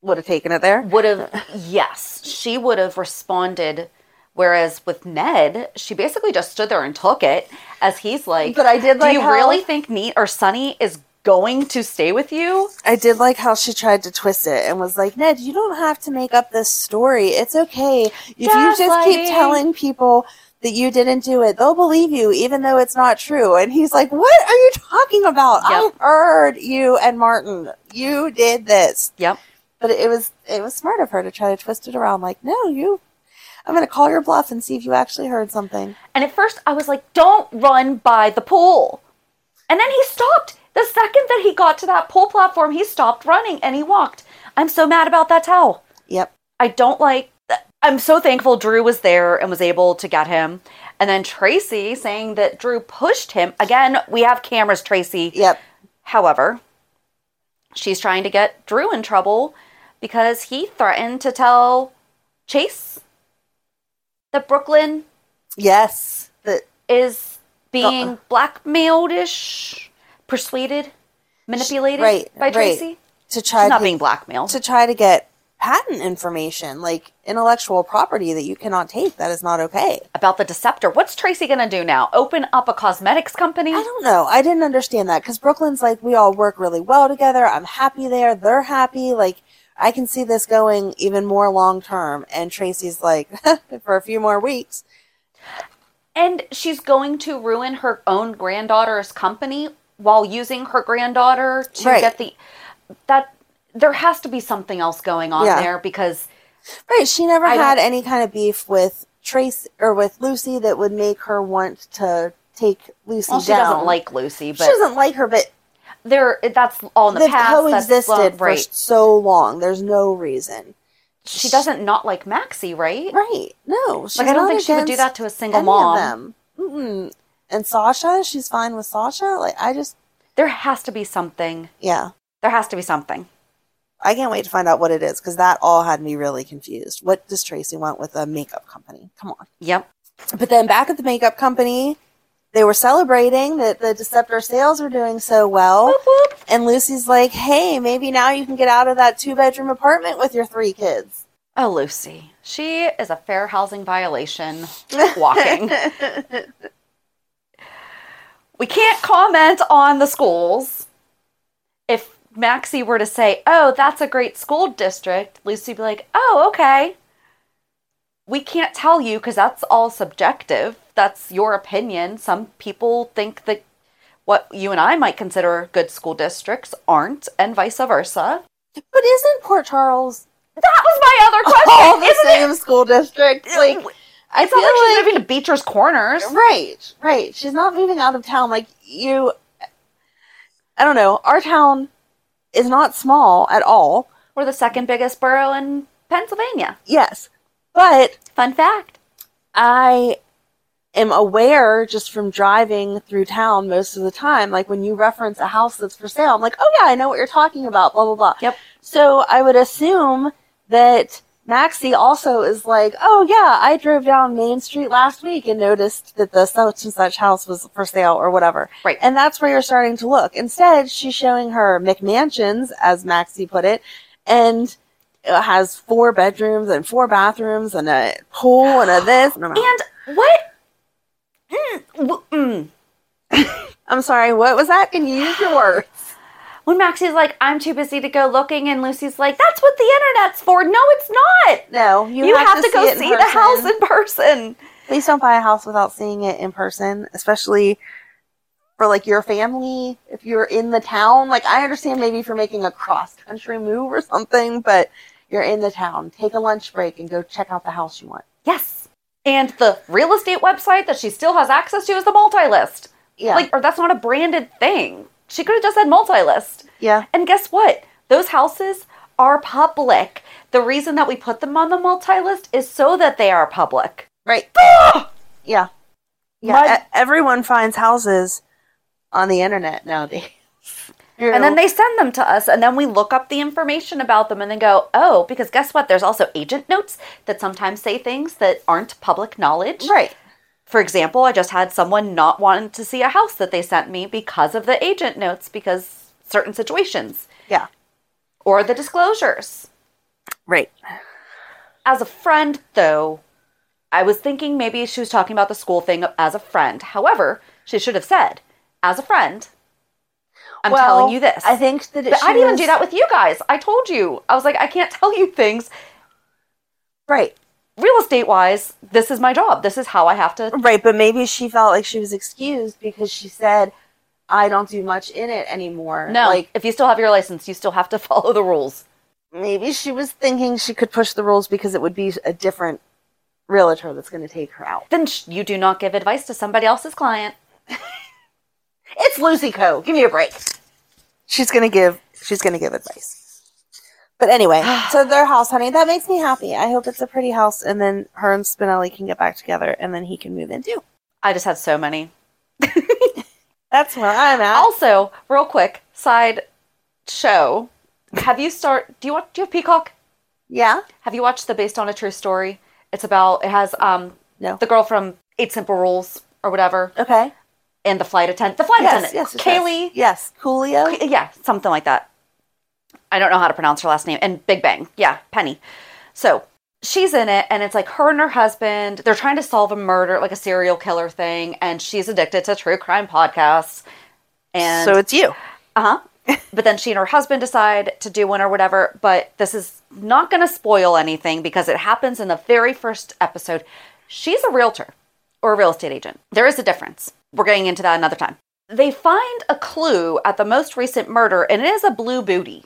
Would have taken it there. would have yes she would have responded whereas with ned she basically just stood there and took it as he's like But I did do like you how- really think neat or Sonny is going to stay with you I did like how she tried to twist it and was like, Ned, you don't have to make up this story. It's okay. If you just keep Gaslighting. telling people that you didn't do it, they'll believe you even though it's not true. And he's like, What are you talking about? Yep. I heard you and Martin. You did this. yep But it was it was smart of her to try to twist it around like, No, you I'm gonna call your bluff and see if you actually heard something. and at first i was like don't run by the pool and then he stopped the second that he got to that pool platform he stopped running and he walked i'm so mad about that towel Yep. I don't like. I'm so thankful Drew was there and was able to get him. And then Tracy saying that Drew pushed him. Again, we have cameras, Tracy. Yep. However, she's trying to get Drew in trouble because he threatened to tell Chase that Brook Lynn Yes. That is uh-uh. being Uh-uh. blackmailed ish, persuaded, manipulated right, by right. Tracy. to try She's not to being blackmailed. to try to get patent information, like intellectual property that you cannot take. That is not okay. about the Deceptor. What's Tracy going to do now? Open up a cosmetics company? I don't know. I didn't understand that because Brook Lynn's like, we all work really well together. I'm happy there. They're happy. Like, I can see this going even more long term. And Tracy's like, for a few more weeks. And she's going to ruin her own granddaughter's company while using her granddaughter to Right. get the that there has to be something else going on Yeah. there because Right. She never I had any kind of beef with Trace or with Lucy that would make her want to take Lucy well, she down. doesn't like Lucy, but she doesn't like her, but there that's all in the they've past. That's coexisted well, right. for so long. There's no reason. She doesn't not like Maxie, right? Right. No. She's Like I don't think she would do that to a single any mom. Of them. Mm-mm. And Sasha, she's fine with Sasha. Like I just, There has to be something. yeah, There has to be something. I can't wait to find out what it is because that all had me really confused. What does Tracy want with a makeup company? Come on. Yep. But then back at the makeup company, they were celebrating that the Deceptor sales were doing so well. And Lucy's like, hey, maybe now you can get out of that two bedroom apartment with your three kids. Oh, Lucy. She is a fair housing violation walking. we can't comment on the schools. If Maxie were to say, oh, that's a great school district, Lucy'd be like, oh, okay. We can't tell you because that's all subjective. That's your opinion. Some people think that what you and I might consider good school districts aren't, and vice versa. But isn't Port Charles That was my other question. all the isn't same school district? it? Like, I it's not feel like she's like- moving to Beecher's Corners. Right, right. She's not moving out of town. Like you, I don't know. Our town is not small at all. We're the second biggest borough in Pennsylvania. Yes, but Fun fact. I am aware just from driving through town most of the time. Like when you reference a house that's for sale, I'm like, oh yeah, I know what you're talking about. Blah blah blah. Yep. So I would assume that Maxie also is like, oh yeah, I drove down Main Street last week and noticed that the such and such house was for sale or whatever. Right. And that's where you're starting to look. Instead, she's showing her McMansions, as Maxie put it, and it has four bedrooms and four bathrooms and a pool and a this. And, And what? Mm, w- mm. I'm sorry, what was that? Can you use your words? When Maxie's like, I'm too busy to go looking, and Lucy's like, that's what the internet's for. No, it's not. No, you, You, have, to, go it in see the house in person. Please don't buy a house without seeing it in person, especially for like your family. If you're in the town, like I understand maybe if you're making a cross country move or something, but you're in the town. Take a lunch break and go check out the house you want. Yes. And the real estate website that she still has access to is the multi list. Yeah. Like, or that's not a branded thing. She could have just said multi list. yeah. And guess what? Those houses are public. The reason that we put them on the multi list is so that they are public. Right. yeah. Yeah. My- everyone finds houses on the internet nowadays. And then they send them to us, and then we look up the information about them and then go, oh, because guess what? There's also agent notes that sometimes say things that aren't public knowledge. Right. For example, I just had someone not wanting to see a house that they sent me because of the agent notes, because certain situations Yeah. or the disclosures. Right. As a friend, though, I was thinking maybe she was talking about the school thing as a friend. However, she should have said, as a friend, I'm Well, telling you this. I think that it But I'd even do that with you guys. I told you. I was like, I can't tell you things. Right. Real estate wise, this is my job. This is how I have to. Right, but maybe she felt like she was excused because she said, I don't do much in it anymore. No, Like, if you still have your license, you still have to follow the rules. maybe she was thinking she could push the rules because it would be a different realtor that's going to take her out. Then sh- you do not give advice to somebody else's client. It's Lucy Coe. Give me a break. She's going to give, she's to give advice. But anyway, so their house, honey, that makes me happy. I hope it's a pretty house and then her and Spinelli can get back together and then he can move in too. I just had so many. That's where I'm at. Also, real quick, side show. Have you start? Do you want? Do you have Peacock? yeah? Have you watched the Based on a True Story? It's about. It has um No. the girl from Eight Simple Rules or whatever, Okay. And the flight attendant. The flight Yes, attendant. yes, yes, Kaley. Yes. Coolio. Yeah, something like that. I don't know how to pronounce her last name. And Big Bang. Yeah, Penny. So she's in it, and it's like her and her husband, they're trying to solve a murder, like a serial killer thing, and she's addicted to true crime podcasts. And So it's you. uh huh. but then she and her husband decide to do one or whatever. But this is not going to spoil anything because it happens in the very first episode. She's a realtor or a real estate agent. There is a difference. We're getting into that another time. They find a clue at the most recent murder, and it is a blue booty.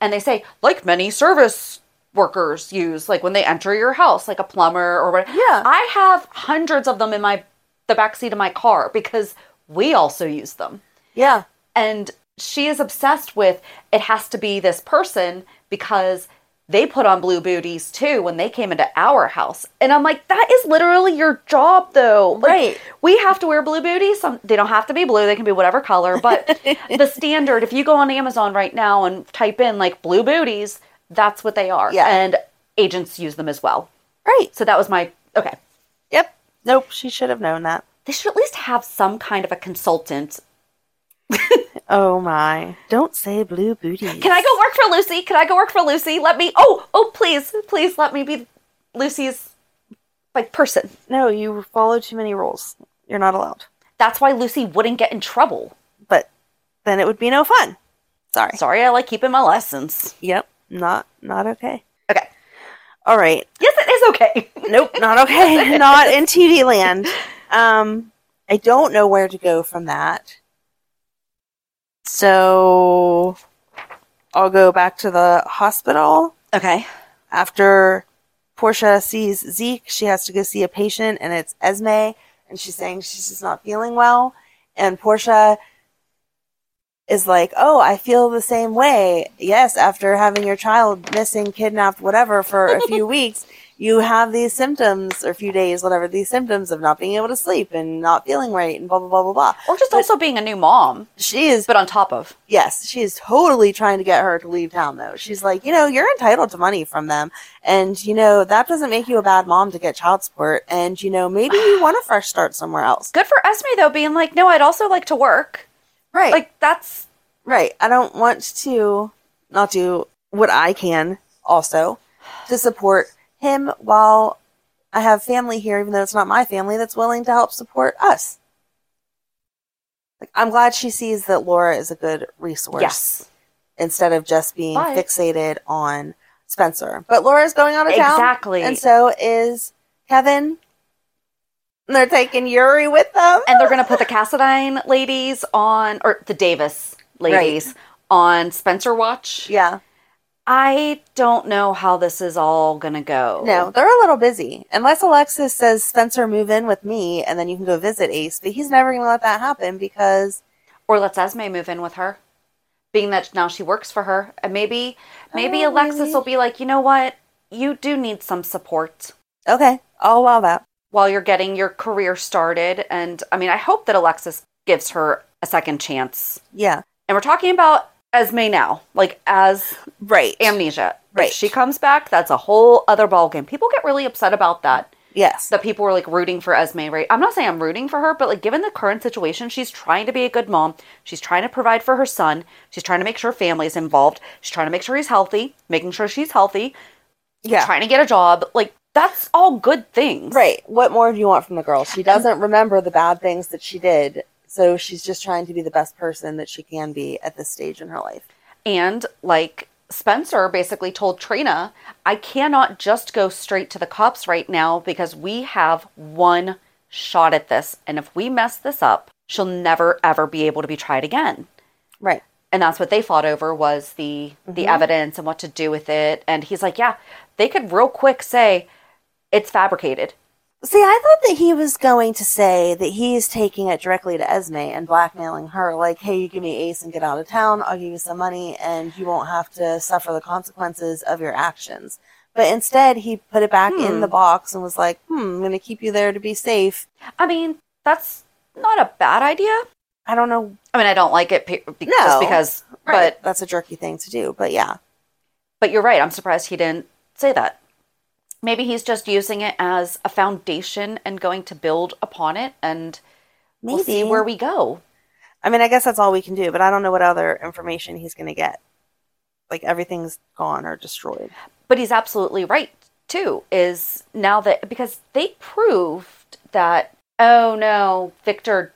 and they say like many service workers use like when they enter your house like a plumber or whatever. Yeah. I have hundreds of them in my the back seat of my car because we also use them. Yeah. And she is obsessed with it has to be this person because they put on blue booties too when they came into our house. And I'm like, that is literally your job though. Like, Right. We have to wear blue booties. Some they don't have to be blue, they can be whatever color. But the standard, if you go on Amazon right now and type in like blue booties, that's what they are. Yeah. And agents use them as well. Right. So that was my okay. Yep. Nope. She should have known that. They should at least have some kind of a consultant Oh my. Don't say blue booties. Can I go work for Lucy? Can I go work for Lucy? Let me. Oh, oh, please, please let me be Lucy's like person. No, you follow too many rules. You're not allowed. That's why Lucy wouldn't get in trouble. But then it would be no fun. Sorry. Sorry, I like keeping my lessons. Yep. Not not okay. Okay. All right. Yes, it is okay. Nope, not okay. not in TV land. Um, I don't know where to go from that. So I'll go back to the hospital. okay. After Portia sees Zeke, she has to go see a patient, and it's Esme, and she's saying she's just not feeling well. And Portia is like, Oh, I feel the same way. Yes, after having your child missing, kidnapped, whatever, for a few weeks, you have these symptoms, or a few days, whatever, these symptoms of not being able to sleep and not feeling right, and blah, blah, blah, blah, blah. Or just also being a new mom, She is but on top of. Yes, she is totally trying to get her to leave town though. She's like, you know, you're entitled to money from them. And, you know, that doesn't make you a bad mom to get child support. And, you know, maybe you want a fresh start somewhere else. Good for Esme though, being like, no, I'd also like to work. Right. Like that's right. I don't want to not do what I can also to support him while I have family here, even though it's not my family that's willing to help support us. Like, I'm glad she sees that Laura is a good resource. yes, instead of just being But- fixated on Spencer. But Laura's going out of town. Exactly. And so is Kevin. And they're taking Yuri with them. and they're gonna put the Cassadine ladies on, or the Davis ladies on Spencer Watch. yeah. I don't know how this is all gonna go. No, they're a little busy. Unless Alexis says, Spencer, move in with me, and then you can go visit Ace. But he's never going to let that happen because, Or let's Esme move in with her. Being that now she works for her. And maybe maybe Oh, Alexis maybe. will be like, you know what? You do need some support okay, I'll allow that. while you're getting your career started. And I mean I hope that Alexis gives her a second chance. Yeah. And we're talking about Esme now, like as Right. amnesia. Right. If she comes back, that's a whole other ballgame. People get really upset about that. yes. that people were like rooting for Esme, right? I'm not saying I'm rooting for her, but like given the current situation, she's trying to be a good mom. She's trying to provide for her son. She's trying to make sure family is involved. She's trying to make sure he's healthy, making sure she's healthy, yeah. trying to get a job. Like that's all good things. Right. What more do you want from the girl? She doesn't remember the bad things that she did. So she's just trying to be the best person that she can be at this stage in her life. And like Spencer basically told Trina, I cannot just go straight to the cops right now because we have one shot at this. And if we mess this up, she'll never ever be able to be tried again. Right. and that's what they fought over was the the mm-hmm. evidence and what to do with it and he's like yeah they could real quick say it's fabricated See, I thought that he was going to say that he's taking it directly to Esme and blackmailing her, like, hey, you give me Ace and get out of town, I'll give you some money, and you won't have to suffer the consequences of your actions. But instead, he put it back in the box and was like, hmm, I'm going to keep you there to be safe. i mean that's not a bad idea I don't know. i mean i don't like it pe- be- No. just because Right. but that's a jerky thing to do. But yeah. but you're right i'm surprised he didn't say that maybe he's just using it as a foundation and going to build upon it and we'll see Maybe. where we go I mean, I guess that's all we can do, but I don't know what other information he's going to get. Like, everything's gone or destroyed. But he's absolutely right too. Is now that because they proved that oh no, Victor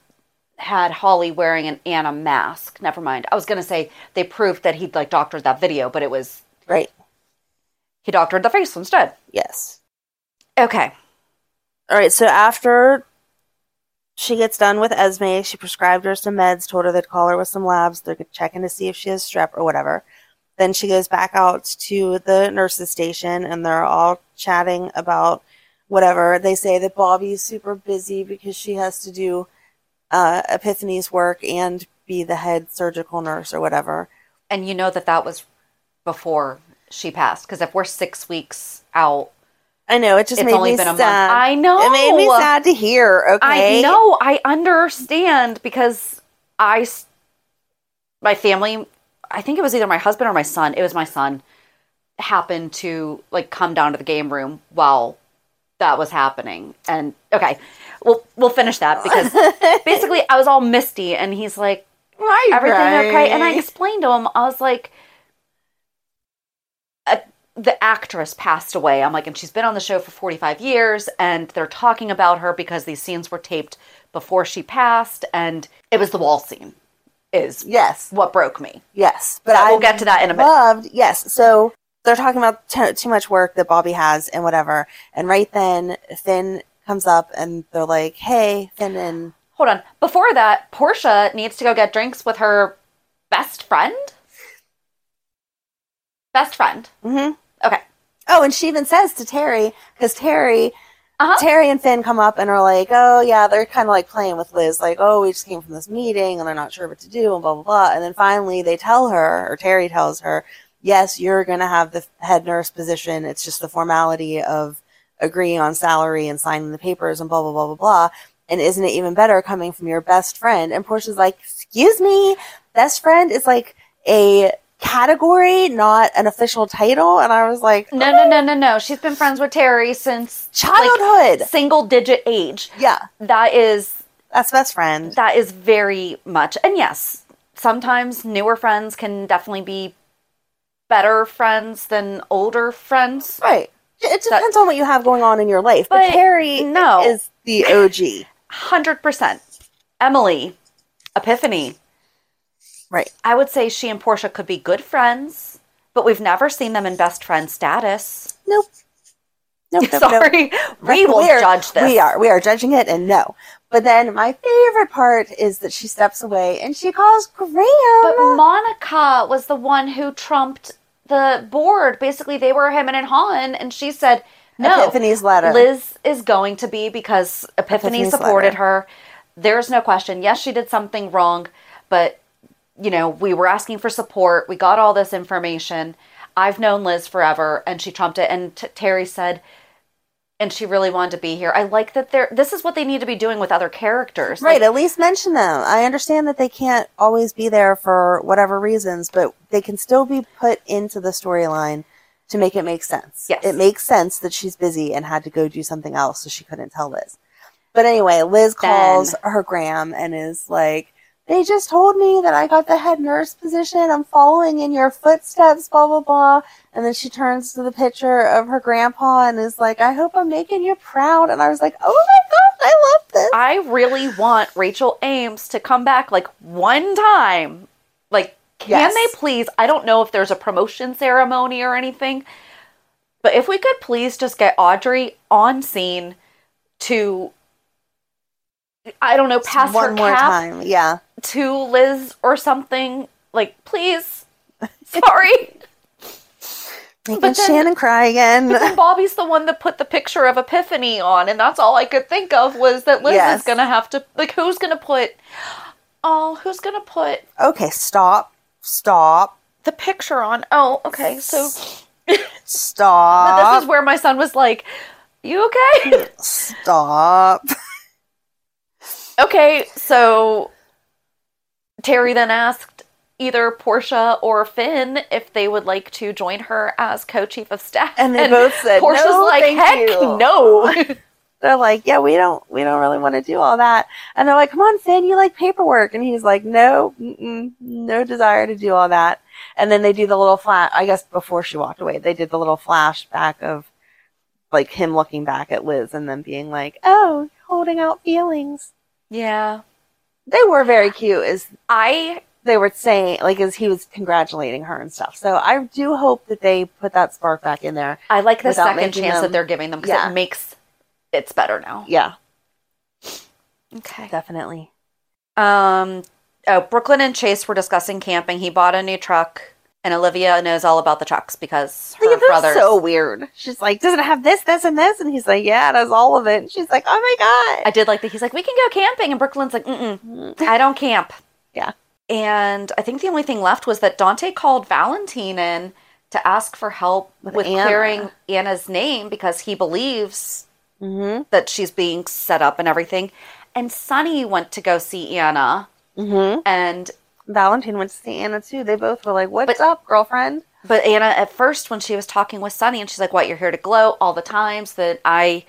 had Holly wearing an Anna mask. Never mind. I was gonna say they proved that he'd like doctored that video, but it was Right. He doctored the face instead. Yes. Okay. All right, so after she gets done with Esme, she prescribed her some meds, told her they'd call her with some labs, they could check in to see if she has strep or whatever. then she goes back out to the nurses station and they're all chatting about whatever. They say that Bobbie's super busy because she has to do uh, Epiphany's work and be the head surgical nurse or whatever. And you know that that was before she passed. Because if we're six weeks out, I know it just It's made only me been a month. I know. it made me sad to hear. Okay, I know. I understand because I, my family, I think it was either my husband or my son. It was my son. Happened to like come down to the game room while that was happening, and okay, we'll we'll finish that because basically I was all misty, and he's like, Why everything okay? And I explained to him, I was like, the actress passed away. I'm like, and she's been on the show for 45 years, and they're talking about her because these scenes were taped before she passed, and it was the wall scene, is yes, what broke me. yes, but But I we'll get to that in a minute. Loved yes. So they're talking about t- too much work that Bobbie has and whatever. And right then Finn comes up and they're like, "Hey, Finn and Hold on. Before that, Portia needs to go get drinks with her best friend. Best friend. hmm Okay. Oh, and she even says to Terri, because Terri, Uh-huh. Terri and Finn come up and are like, "Oh yeah," they're kind of like playing with Liz, like, "Oh, we just came from this meeting and they're not sure what to do," and blah blah blah. And then finally, they tell her, or Terri tells her, "Yes, you're gonna have the head nurse position. It's just the formality of agreeing on salary and signing the papers and blah blah blah blah blah." And isn't it even better coming from your best friend? And Portia's like, "Excuse me, best friend is like a." category not an official title and i was like No, no, no, no, no. She's been friends with Terri since Childhood. like, single digit age. yeah That is that's best friend that is very much. And yes, sometimes newer friends can definitely be better friends than older friends. Right. It depends on what you have going on in your life. But, But Terri no. is the OG. 100%. Emily, Epiphany. Right. I would say she and Portia could be good friends, but we've never seen them in best friend status. Nope. Nope. nope, Sorry. nope. We will are- judge this. We are. We are judging it and no. But then my favorite part is that she steps away and she calls Gram. But Monica was the one who trumped the board. Basically, they were him and Han, and she said, "No, Epiphany's letter. Liz is going to be because Epiphany Epiphany's supported letter. her. There's no question. Yes, she did something wrong, but you know, we were asking for support. We got all this information. I've known Liz forever, and she trumped it. And t- Terri said." And she really wanted to be here. I like that they're. This is what they need to be doing with other characters. Right, Like, at least mention them. I understand that they can't always be there for whatever reasons, but they can still be put into the storyline to make it make sense. Yes. It makes sense that she's busy and had to go do something else, so she couldn't tell Liz. But anyway, Liz calls her Graham and is like, They just told me that I got the head nurse position. I'm following in your footsteps, blah, blah, blah. And then she turns to the picture of her grandpa and is like, I hope I'm making you proud. And I was like, oh my God, I love this. I really want Rachel Ames to come back like one time. Like, can Yes. they please? I don't know if there's a promotion ceremony or anything, but if we could please just get Audrey on scene to, I don't know, pass One her more cap time. Yeah. to Liz or something. Like, please. Sorry. Making But then- Shannon cry again. But then Bobbie's the one that put the picture of Epiphany on, and that's all I could think of was that Liz Yes. is gonna have to like who's gonna put oh who's gonna put okay, stop. Stop. the picture on? Oh, okay, so Stop. this is where my son was like, "You okay?" Stop. Okay, so Terri then asked either Portia or Finn if they would like to join her as co-chief of staff, And they both said, Portia's "No, like, thank "Heck you." no." They're like, yeah, we don't, we don't really want to do all that. And they're like, come on, Finn, you like paperwork. And he's like, no, no desire to do all that. And then they do the little flash, I guess before she walked away, they did the little flashback of like him looking back at Liz and then being like, oh, holding out feelings. Yeah, They were very cute as I they were saying, like, as he was congratulating her and stuff. So I do hope that they put that spark back in there. I like the second chance that they're giving them because Yeah. it makes it's better now. Yeah, Okay. definitely. Um. Oh, Brook Lynn and Chase were discussing camping. He bought a new truck. And Olivia knows all about the trucks because her Like, brothers. so weird. She's like, does it have this, this, and this? And he's like, yeah, it has all of it. And she's like, oh my god. I did like that. He's like, we can go camping, and Brook Lynn's like, mm I don't camp. Yeah. And I think the only thing left was that Dante called Valentin in to ask for help With with, Anna. clearing Anna's name because he believes Mm-hmm. that she's being set up and everything. And Sonny went to go see Anna, Mm-hmm. and Valentin went to see Anna too. They both were like, "What's up, girlfriend?" But Anna, at first, when she was talking with Sonny, and she's like, "What? You're here to glow all the times that I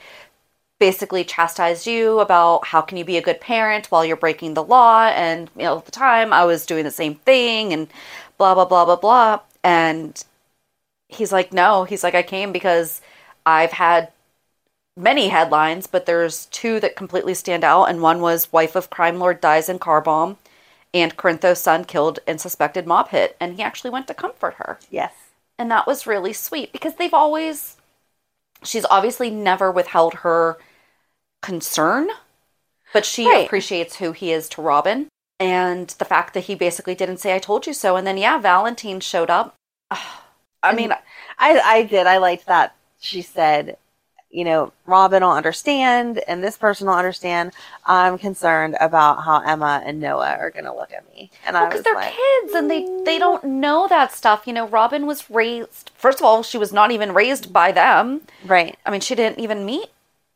basically chastised you about how can you be a good parent while you're breaking the law?" And you know, at the time, I was doing the same thing, and blah blah blah blah blah. And he's like, "No." He's like, "I came because I've had." Many headlines, but there's two that completely stand out, and one was "Wife of Crime Lord dies in car bomb," and Corinthos' son killed in suspected mob hit, and he actually went to comfort her. Yes. And that was really sweet because they've always, she's obviously never withheld her concern, but she Right. appreciates who he is to Robin. And the fact that he basically didn't say, I told you so. And then, yeah, Valentin showed up. I mean, I I did. I liked that she said, you know, Robin will understand, and this person will understand. I'm concerned about how Emma and Noah are going to look at me, and I because was they're like, kids and they, they don't know that stuff. You know, Robin was raised, first of all, she was not even raised by them. right, I mean, she didn't even meet.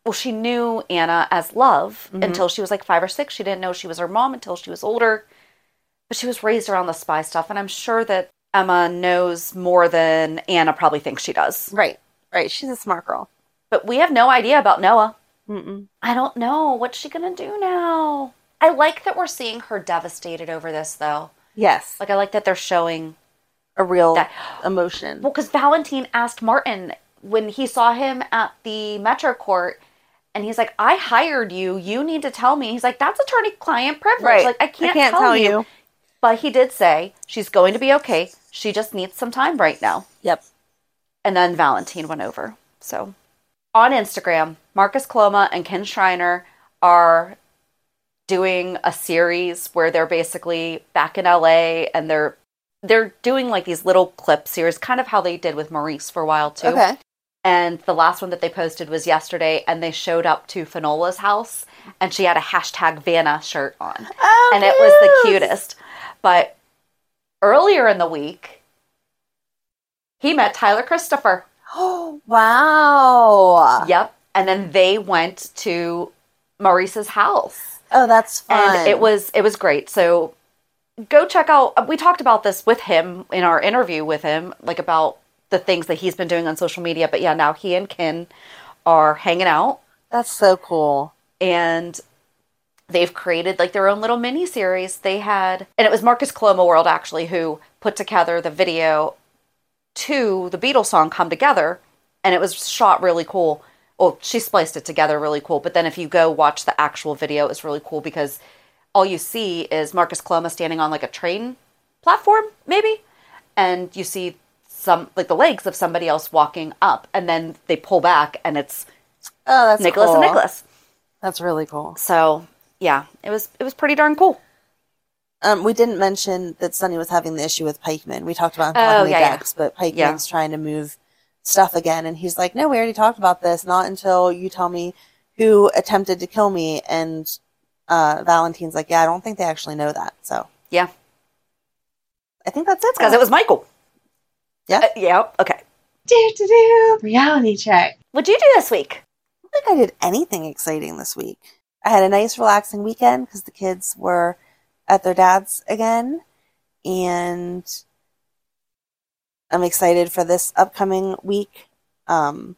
Well, she knew Anna as love mm-hmm. until she was like five or six. She didn't know she was her mom until she was older. But she was raised around the spy stuff, and I'm sure that Emma knows more than Anna probably thinks she does. right, right. She's a smart girl. But we have no idea about Noah. Mm-mm. I don't know. What's she going to do now? I like that we're seeing her devastated over this, though. Yes, Like, I like that they're showing. a real That- emotion. Well, because Valentin asked Martin when he saw him at the Metro Court, and he's like, "I hired you. You need to tell me." He's like, "That's attorney-client privilege. Right. Like, I can't, tell, you. But he did say she's going to be okay. She just needs some time right now. Yep. And then Valentin went over. So on Instagram, Marcus Coloma and Kin Shriner are doing a series where they're basically back in LA and they're they're doing like these little clip series, kind of how they did with Maurice for a while too. Okay. And the last one that they posted was yesterday, and they showed up to Finola's house, and she had a hashtag Vanna shirt on, Oh, and it was the cutest. But earlier in the week, he met Tyler Christopher. Oh wow. Yep. And then they went to Maurice's house. Oh, that's fun. And it was it was great. So go check out we talked about this with him in our interview with him, like about the things that he's been doing on social media. But yeah, now he and Kin are hanging out That's so cool. and they've created like their own little mini series. They had, and it was Marcus Coloma World actually who put together the video to the Beatles song "Come Together," and it was shot really cool. Well, she spliced it together really cool. But then if you go watch the actual video, it's really cool because all you see is Marcus Coloma standing on like a train platform, maybe, and you see some like the legs of somebody else walking up, and then they pull back, and it's Oh, that's Nicholas cool. and Nicholas. That's really cool. So yeah, it was it was pretty darn cool. Um, we didn't mention that Sonny was having the issue with Pikeman. We talked about him Oh, talking to yeah, yeah. Dex, but Pikeman's Yeah. trying to move stuff again, and he's like, "No, we already talked about this. Not until you tell me who attempted to kill me." And uh, Valentin's like, "Yeah, I don't think they actually know that." So Yeah, I think that's it. because it was Michael. Yeah. Uh, yeah. Okay. Do do do. Reality check. What'd you do this week? I don't think I did anything exciting this week. I had a nice, relaxing weekend because the kids were at their dad's again, and I'm excited for this upcoming week. Um,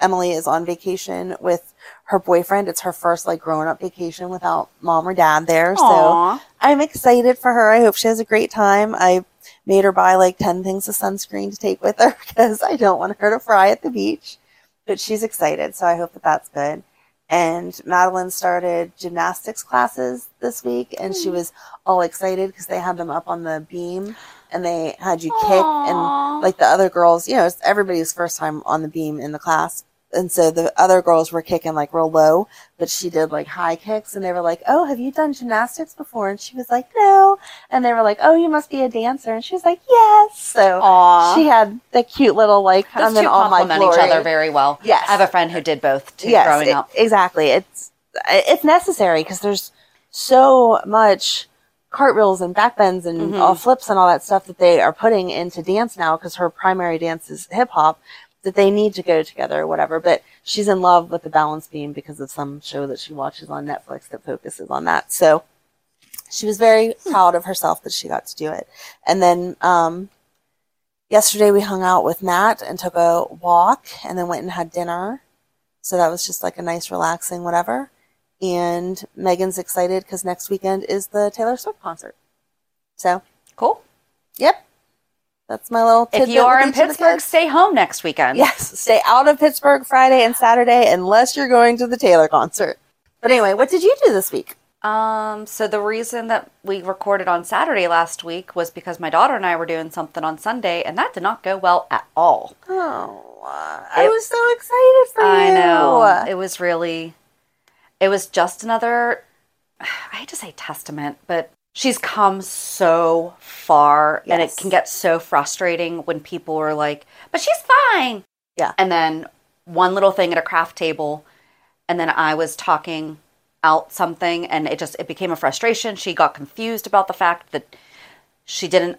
Emily is on vacation with her boyfriend. It's her first like grown up vacation without mom or dad there. So I'm excited for her. I hope she has a great time. I made her buy like 10 things of sunscreen to take with her because I don't want her to fry at the beach. But she's excited, so I hope that that's good. And Madeline started gymnastics classes this week, and she hmm. was all excited because they had them up on the beam and they had you kick. Aw. And like the other girls, you know, it's everybody's first time on the beam in the class and so the other girls were kicking like real low, but she did like high kicks, and they were like, "Oh, have you done gymnastics before?" And she was like, "No," and they were like, "Oh, you must be a dancer," and she was like, "Yes." So Aw. she had the cute little like, Those and then two all my complement each other very well. Yes. I have a friend who did both too yes, growing e- up. exactly. It's it's necessary because there's so much cartwheels and backbends and Mhm. all flips and all that stuff that they are putting into dance now because her primary dance is hip hop that they need to go together or whatever. But she's in love with the balance beam because of some show that she watches on Netflix that focuses on that. So she was very proud of herself that she got to do it. And then um, yesterday we hung out with Matt and took a walk and then went and had dinner. So that was just like a nice, relaxing whatever. And Megan's excited because next weekend is the Taylor Swift concert. So, Cool. yep. That's my little If you are in each of the Pittsburgh, stay home next weekend. Yes, stay out of Pittsburgh Friday and Saturday unless you're going to the Taylor concert. But anyway, what did you do this week? Um, so the reason that we recorded on Saturday last week was because my daughter and I were doing something on Sunday, and that did not go well at all. Oh, uh, I It- was so excited for I you. I know. It was really, it was just another, I hate to say testament, but she's come so far and it can get so frustrating when people are like, but she's fine. Yeah. And then one little thing at a craft table, and then I was talking out something and it just, it became a frustration. She got confused about the fact that she didn't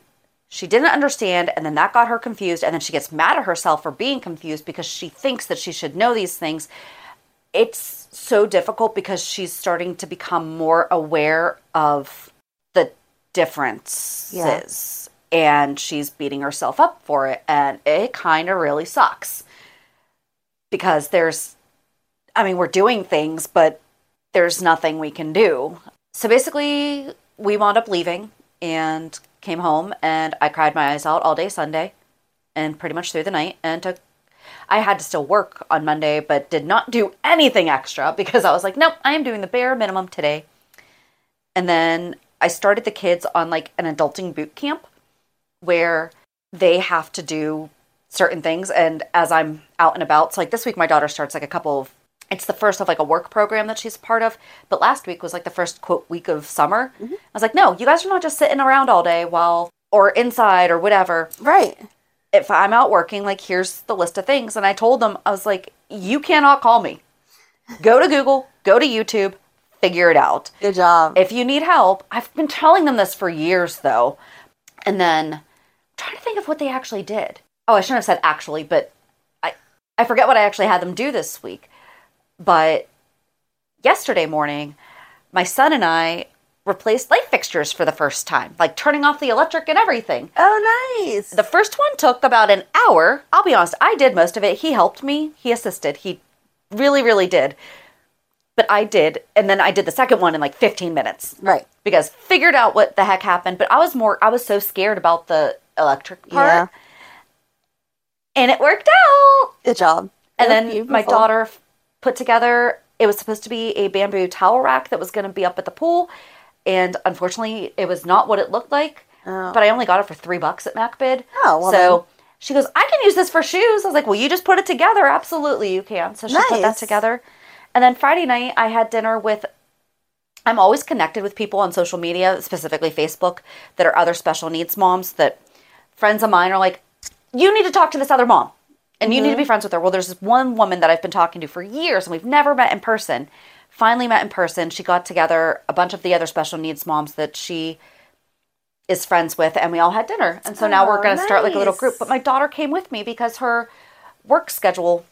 she didn't understand and then that got her confused and then she gets mad at herself for being confused because she thinks that she should know these things it's so difficult because she's starting to become more aware of differences. And she's beating herself up for it and it kind of really sucks. Because there's i mean we're doing things but there's nothing we can do. So basically we wound up leaving and came home and i cried my eyes out all day sunday and pretty much through the night and took I had to still work on Monday, but did not do anything extra because I was like, nope, I am doing the bare minimum today. And then I started the kids on like an adulting boot camp where they have to do certain things. And as I'm out and about, so like this week, my daughter starts like a couple of, it's the first of like a work program that she's part of. But last week was like the first quote week of summer. Mm-hmm. I was like, no, you guys are not just sitting around all day while, or inside or whatever Right. if I'm out working, like here's the list of things. And I told them, I was like, you cannot call me. Go to Google, go to YouTube, figure it out. Good job. If you need help, I've been telling them this for years though. And then I'm trying to think of what they actually did. Oh, I shouldn't have said actually, but I I forget what I actually had them do this week. But yesterday morning, my son and I replaced light fixtures for the first time, like turning off the electric and everything. oh, nice. The first one took about an hour. I'll be honest, I did most of it. He helped me, he assisted. He really, really did. But I did. And then I did the second one in like 15 minutes right. because figured out what the heck happened. But I was more, I was so scared about the electric part. Yeah. And it worked out. Good job. And then my daughter put together, it was supposed to be a bamboo towel rack that was going to be up at the pool. And unfortunately, it was not what it looked like. Oh. But I only got it for three bucks at MacBid. Oh, well so then. she goes, I can use this for shoes. I was like, well, you just put it together. Absolutely, you can. So she put that together. And then Friday night, I had dinner with. I'm always connected with people on social media, specifically Facebook, that are other special needs moms. That friends of mine are like, you need to talk to this other mom, and you need to be mm-hmm. friends with her. Well, there's this one woman that I've been talking to for years, and we've never met in person. Finally met in person. She got together a bunch of the other special needs moms that she is friends with, and we all had dinner. And so now we're Oh, going to start like a little group. But oh, my daughter came with me because her work schedule.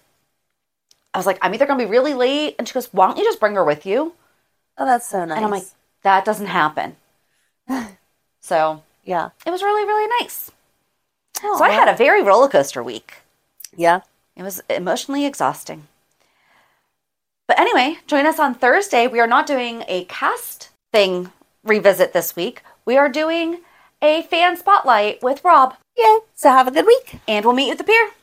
I was like, I'm either going to be really late, and she goes, Why don't you just bring her with you? Oh, that's so nice. And I'm like, That doesn't happen. so yeah. it was really, really nice. Oh, so I had a very roller coaster week. yeah. It was emotionally exhausting. But anyway, join us on Thursday. We are not doing a cast thing revisit this week. We are doing a fan spotlight with Rob, Yay. So have a good week. and we'll meet you at the pier.